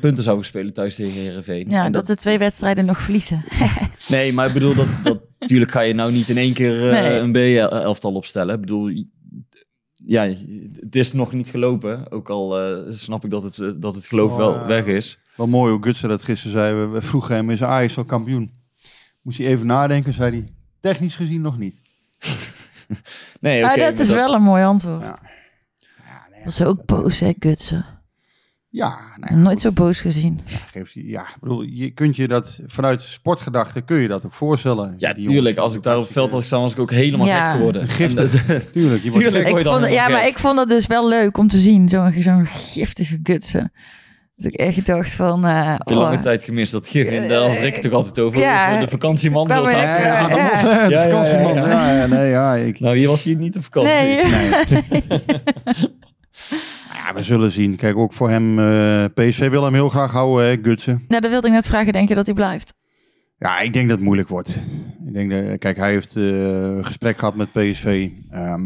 Speaker 8: punten zou spelen thuis tegen Herenveen.
Speaker 3: Ja,
Speaker 8: en
Speaker 3: dat we twee wedstrijden nog verliezen.
Speaker 8: Nee, maar ik bedoel, dat, dat, natuurlijk ga je nou niet in één keer eh,
Speaker 3: Nee.
Speaker 8: een B-elftal opstellen. Ik bedoel, ja, het is nog niet gelopen. Ook al eh, snap ik dat het, dat het geloof
Speaker 4: Oh,
Speaker 8: wel weg is.
Speaker 4: Wel mooi hoe Gutsen dat gisteren zei. We, we vroegen hem, is Ajax al kampioen? Moest hij even nadenken, zei hij. Technisch gezien nog niet.
Speaker 8: Nee,
Speaker 3: Ja,
Speaker 8: oké,
Speaker 3: dat is wel een mooi antwoord.
Speaker 4: Ja. Ja, nee,
Speaker 3: Was ook boos, hè, Gutsen.
Speaker 4: Ja, nou ja,
Speaker 3: Nooit
Speaker 4: goed.
Speaker 3: zo boos gezien.
Speaker 4: Ja, ja, ik bedoel, je kunt je dat vanuit sportgedachte kun je dat ook voorstellen.
Speaker 8: Ja,
Speaker 4: Die
Speaker 8: tuurlijk. Als ik daar op het veld had gestaan, was ik ook helemaal
Speaker 3: Ja.
Speaker 8: gek geworden.
Speaker 4: Giftig.
Speaker 8: Dat-
Speaker 4: Tuurlijk, je
Speaker 8: Tuurlijk.
Speaker 4: gek.
Speaker 3: Ik vond, ja, maar ik vond dat dus wel leuk om te zien. Zo'n zo'n giftige Gutsen. Dat ik echt dacht van... eh,
Speaker 8: heb je
Speaker 3: oh,
Speaker 8: lange tijd gemist. Dat gif in, daar had ik het toch altijd over.
Speaker 3: Ja.
Speaker 8: over de vakantieman.
Speaker 3: Kwam
Speaker 8: Zoals hij-
Speaker 4: Ja, ja,
Speaker 3: Ja,
Speaker 4: ja,
Speaker 3: ja.
Speaker 4: ja.
Speaker 8: Ja, ja, ja,
Speaker 4: vakantieman.
Speaker 8: ja.
Speaker 4: Ja, ja, nee, ja, ik,
Speaker 8: Nou, hier was hij niet op vakantie.
Speaker 3: Nee.
Speaker 4: ja, we zullen zien. Kijk, ook voor hem, eh, PSV wil hem heel graag houden, hè, Gutsen.
Speaker 3: Nou, dat wilde ik net vragen. Denk je dat hij blijft?
Speaker 4: Ja, ik denk dat het moeilijk wordt. Ik denk dat, kijk, hij heeft eh, gesprek gehad met PSV. Ehm,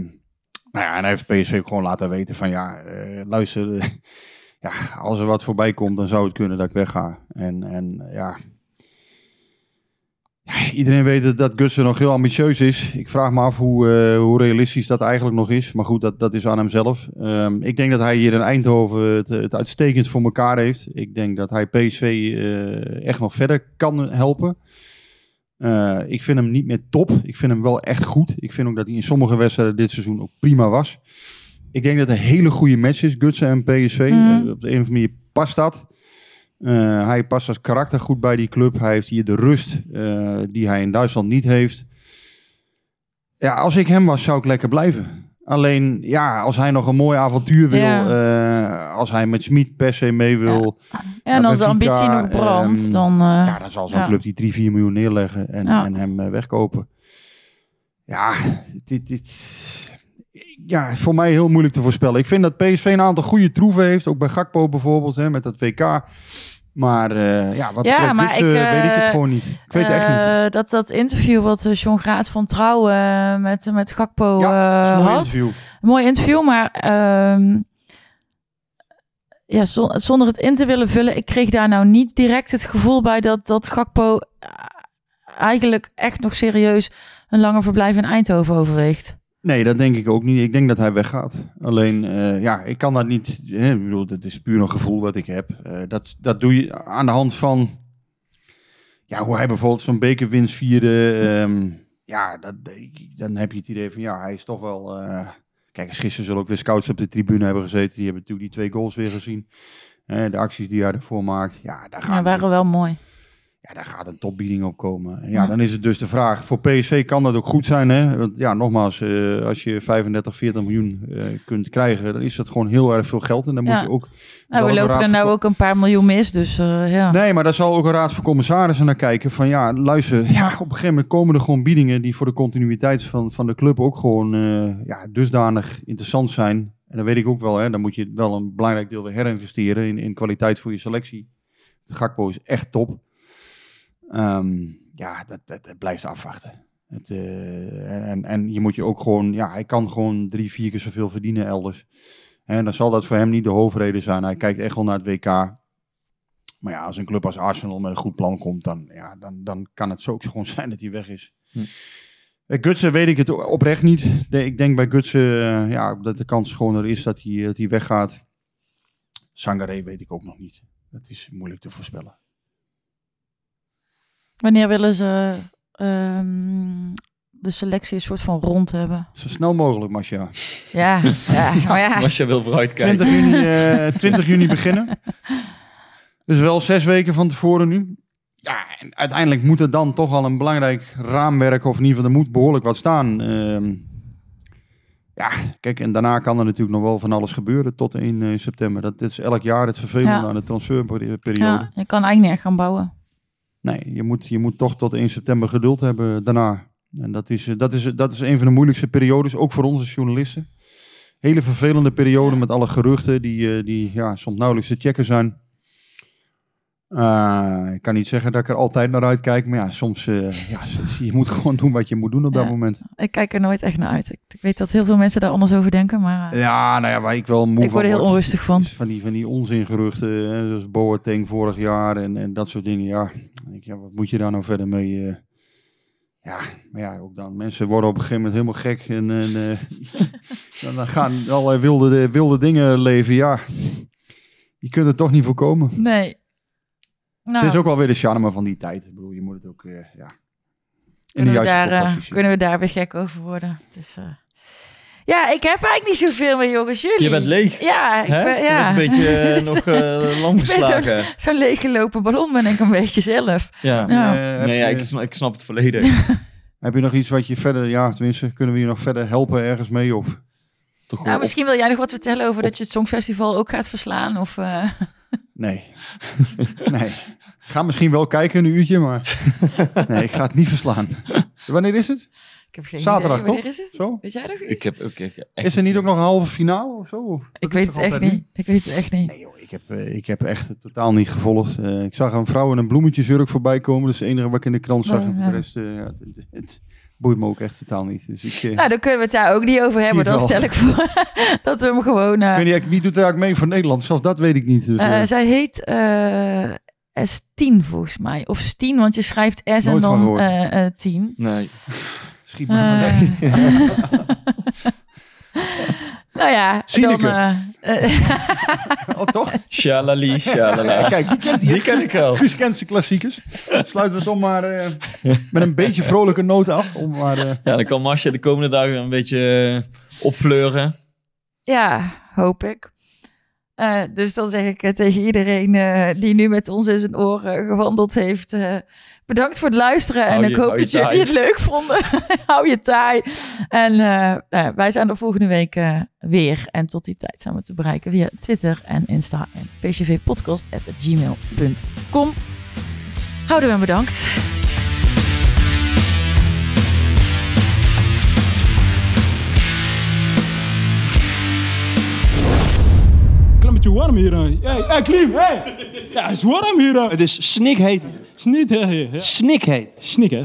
Speaker 4: nou ja, en hij heeft PSV gewoon laten weten van ja, eh, luister, ja, als er wat voorbij komt, dan zou het kunnen dat ik wegga. En, en ja. Iedereen weet dat- Gutsen nog heel ambitieus is. Ik vraag me af hoe, eh, hoe realistisch dat eigenlijk nog is. Maar goed, dat, dat is aan hemzelf. Ehm, ik denk dat hij hier in Eindhoven het, het uitstekend voor elkaar heeft. Ik denk dat hij PSV eh, echt nog verder kan helpen. Eh, ik vind hem niet meer top. Ik vind hem wel echt goed. Ik vind ook dat hij in sommige wedstrijden dit seizoen ook prima was. Ik denk dat het een hele goede match is, Gutsen en PSV.
Speaker 3: Mhm.
Speaker 4: Op de een of andere manier past dat. Eh, hij past als karakter goed bij die club. Hij heeft hier de rust eh, die hij in Duitsland niet heeft. Ja, als ik hem was, zou ik lekker blijven. Alleen, ja, als hij nog een mooi avontuur wil,
Speaker 3: Ja.
Speaker 4: eh, als hij met Smit per se mee wil,
Speaker 3: Ja, en als de ambitie nog brandt,
Speaker 4: ehm,
Speaker 3: dan...
Speaker 4: ja, dan zal zo'n
Speaker 3: ja.
Speaker 4: club die 3, 4 miljoen neerleggen en, en hem wegkopen. Ja, dit, dit, ja, voor mij heel moeilijk te voorspellen. Ik vind dat PSV een aantal goede troeven heeft, ook bij Gakpo bijvoorbeeld, hè, met dat WK. Maar eh, ja, wat
Speaker 3: Ja, maar ik, eh,
Speaker 4: weet ik het gewoon niet. Ik weet het echt niet.
Speaker 3: eh, dat, dat interview wat eh, John Graat van Trouw eh, met, met Gakpo
Speaker 4: Ja, dat is
Speaker 3: eh,
Speaker 4: een mooi
Speaker 3: had.
Speaker 4: interview.
Speaker 3: Een mooi interview, maar ehm, ja, zo- zonder het in te willen vullen, ik kreeg daar nou niet direct het gevoel bij dat, dat Gakpo eh, eigenlijk echt nog serieus een langer verblijf in Eindhoven overweegt.
Speaker 4: Nee, dat denk ik ook niet. Ik denk dat hij weggaat. Alleen, eh, ja, ik kan dat niet... Hè, ik bedoel, dat is puur een gevoel wat ik heb. Eh, dat, dat doe je aan de hand van... Ja, hoe hij bijvoorbeeld zo'n bekerwinst vierde. ehm, ja, dat, dan heb je het idee van... Ja, hij is toch wel... eh, kijk, gisteren zullen ook weer scouts op de tribune hebben gezeten. Die hebben natuurlijk die twee goals weer gezien. De acties die hij ervoor maakt. Ja, daar gaat
Speaker 3: Ja, waren wel mooi.
Speaker 4: Ja, daar gaat een topbieding op komen. En Ja,
Speaker 3: Ja.
Speaker 4: dan is het dus de vraag. Voor PSV kan dat ook goed zijn. Hè? Want ja, nogmaals, eh, als je 35, 40 miljoen eh, kunt krijgen, dan is dat gewoon heel erg veel geld. En dan
Speaker 3: Ja.
Speaker 4: moet je ook.
Speaker 3: Nou, we lopen er nou ook een paar miljoen mis, dus eh, ja.
Speaker 4: Nee, maar daar zal ook een raad van commissarissen naar kijken. Van ja, luister, ja, op een gegeven moment komen er gewoon biedingen die voor de continuïteit van, van de club ook gewoon ja, dusdanig interessant zijn. En dan weet ik ook wel, hè, dan moet je wel een belangrijk deel weer herinvesteren in, in kwaliteit voor je selectie. De Gakpo is echt top. Ehm, ja, dat, dat, dat blijft afwachten. Het, eh, en, en je moet je ook gewoon, ja, hij kan gewoon drie, vier keer zoveel verdienen elders. En dan zal dat voor hem niet de hoofdreden zijn. Hij kijkt echt wel naar het WK. Maar ja, als een club als Arsenal met een goed plan komt, dan, ja, dan, dan kan het zo ook gewoon zijn dat hij weg is.
Speaker 8: Hm.
Speaker 4: Bij Gutsen weet ik het oprecht niet. Ik denk bij Gutsen eh, ja, dat de kans gewoon er is dat hij, dat hij weggaat. Sangaré weet ik ook nog niet. Dat is moeilijk te voorspellen.
Speaker 3: Wanneer willen ze ehm, de selectie een soort van rond hebben?
Speaker 4: Zo snel mogelijk, Masja.
Speaker 3: Ja, ja, maar ja.
Speaker 8: Als je wil vooruitkijken.
Speaker 4: 20 juni, eh, 20 juni beginnen. Dus wel zes weken van tevoren nu. Ja, en uiteindelijk moet er dan toch wel een belangrijk raamwerk, of in ieder geval er moet behoorlijk wat staan. Ehm, ja, kijk, en daarna kan er natuurlijk nog wel van alles gebeuren tot 1 eh, september. Dat is elk jaar het vervelende
Speaker 3: Ja.
Speaker 4: aan de transferperiode.
Speaker 3: ja, je kan eigenlijk niet echt gaan bouwen.
Speaker 4: Nee, je moet, je moet toch tot 1 september geduld hebben daarna. En dat is, eh, dat, is, dat is een van de moeilijkste periodes, ook voor ons als journalisten. Hele vervelende periode met alle geruchten die, eh, die ja, soms nauwelijks te checken zijn. Eh, ik kan niet zeggen dat ik er altijd naar uitkijk, maar ja, soms eh, ja, je moet gewoon doen wat je moet doen op dat
Speaker 3: Ja.
Speaker 4: moment.
Speaker 3: Ik kijk er nooit echt naar uit. Ik, ik weet dat heel veel mensen daar anders over denken, maar eh,
Speaker 4: Ja, nou ja, waar ik wel moe
Speaker 3: ik word er heel onrustig van.
Speaker 4: van die, van die onzingeruchten, hè, zoals Boateng vorig jaar en, en dat soort dingen. Ja, ik, ja, wat moet je daar nou verder mee? ja, maar ja, ook dan. Mensen worden op een gegeven moment helemaal gek en, en dan- gaan allerlei wilde, wilde dingen leven. Ja, je kunt er toch niet voorkomen.
Speaker 3: Nee. Nou,
Speaker 4: Het is ook wel weer de charme van die tijd. Ik bedoel, je moet het ook, eh, ja, in de
Speaker 3: kunnen, we
Speaker 4: juiste
Speaker 3: daar, eh,
Speaker 4: zien.
Speaker 3: kunnen we daar weer gek over worden. Dus, eh, ja, ik heb eigenlijk niet zoveel meer jongens. Jullie?
Speaker 8: Je bent leeg.
Speaker 3: Ja, ik ben,
Speaker 8: Je
Speaker 3: ja.
Speaker 8: bent een beetje nog eh
Speaker 3: Ik ben
Speaker 8: geslagen.
Speaker 3: Zo'n leeggelopen ballon ben ik een beetje zelf.
Speaker 8: Ja. Nee, ja, ik, snap, ik snap het volledig.
Speaker 4: Heb je nog iets wat je verder, ja, tenminste, kunnen we je nog verder helpen ergens mee? Of?
Speaker 8: Toch
Speaker 3: Nou,
Speaker 8: op-
Speaker 3: misschien wil jij nog wat vertellen over dat je het Songfestival ook gaat verslaan. Of, eh,
Speaker 4: Nee. nee. Ik ga misschien wel kijken een uurtje, maar nee, ik ga het niet verslaan. Wanneer is het?
Speaker 3: ik heb geen
Speaker 4: Zaterdag,
Speaker 3: idee. Wanneer
Speaker 4: toch?
Speaker 3: Is, het?
Speaker 4: Zo?
Speaker 3: Weet jij nog iets?
Speaker 8: Ik heb echt
Speaker 4: Is er niet ook nog een halve finale of zo? Dat
Speaker 3: Ik weet het echt niet. Ik weet het echt niet.
Speaker 4: Nee joh, ik heb, eh, ik heb echt totaal niet gevolgd. Eh, ik zag een vrouw in een bloemetjesjurk voorbij komen. Dat is het enige wat ik in de krant zag.
Speaker 3: Oh,
Speaker 4: en voor
Speaker 3: ja.
Speaker 4: de rest, eh, ja, het, het boeit me ook echt totaal niet. Dus ik,
Speaker 3: Nou, dan kunnen we het daar ook niet over hebben. Dan stel ik voor dat we hem gewoon...
Speaker 4: ik weet niet, wie doet er eigenlijk mee voor Nederland? Zelfs dat weet ik niet. Dus,
Speaker 3: zij heet eh, S10 volgens mij. Of Stien, want je schrijft S en
Speaker 4: Nooit van
Speaker 3: dan eh eh 10.
Speaker 8: Nee.
Speaker 4: Schiet me maar weg.
Speaker 3: Eh, nou ja,
Speaker 4: Sineke.
Speaker 3: dan... eh, eh,
Speaker 4: Oh, toch?
Speaker 8: Shalali, shalala.
Speaker 4: Kijk, die kent hij.
Speaker 8: Die ken ik wel.
Speaker 4: Guus kent zijn klassiekers. Sluiten we het om maar eh, met een beetje vrolijke noot af. Om maar, eh,
Speaker 8: Ja, dan kan Masje de komende dagen een beetje opfleuren.
Speaker 3: Ja, hoop ik. Eh, dus dan zeg ik tegen iedereen eh, die nu met ons in zijn oren gewandeld heeft. eh, bedankt voor het luisteren.
Speaker 8: Hou
Speaker 3: en
Speaker 8: je-
Speaker 3: ik hoop dat jullie het leuk vonden. hou je taai. En nou, wij zijn er volgende week weer. En tot die tijd zijn we te bereiken via Twitter en Insta en pcvpodcast.gmail.com. Houden we bedankt.
Speaker 9: Beetje warm hier. hè. Hey, hey Klim, hey. Ja, het is warm hier.
Speaker 10: Het is snikheet.
Speaker 9: Snik, hè, hè.
Speaker 10: Snikheet.
Speaker 9: Snik, hè.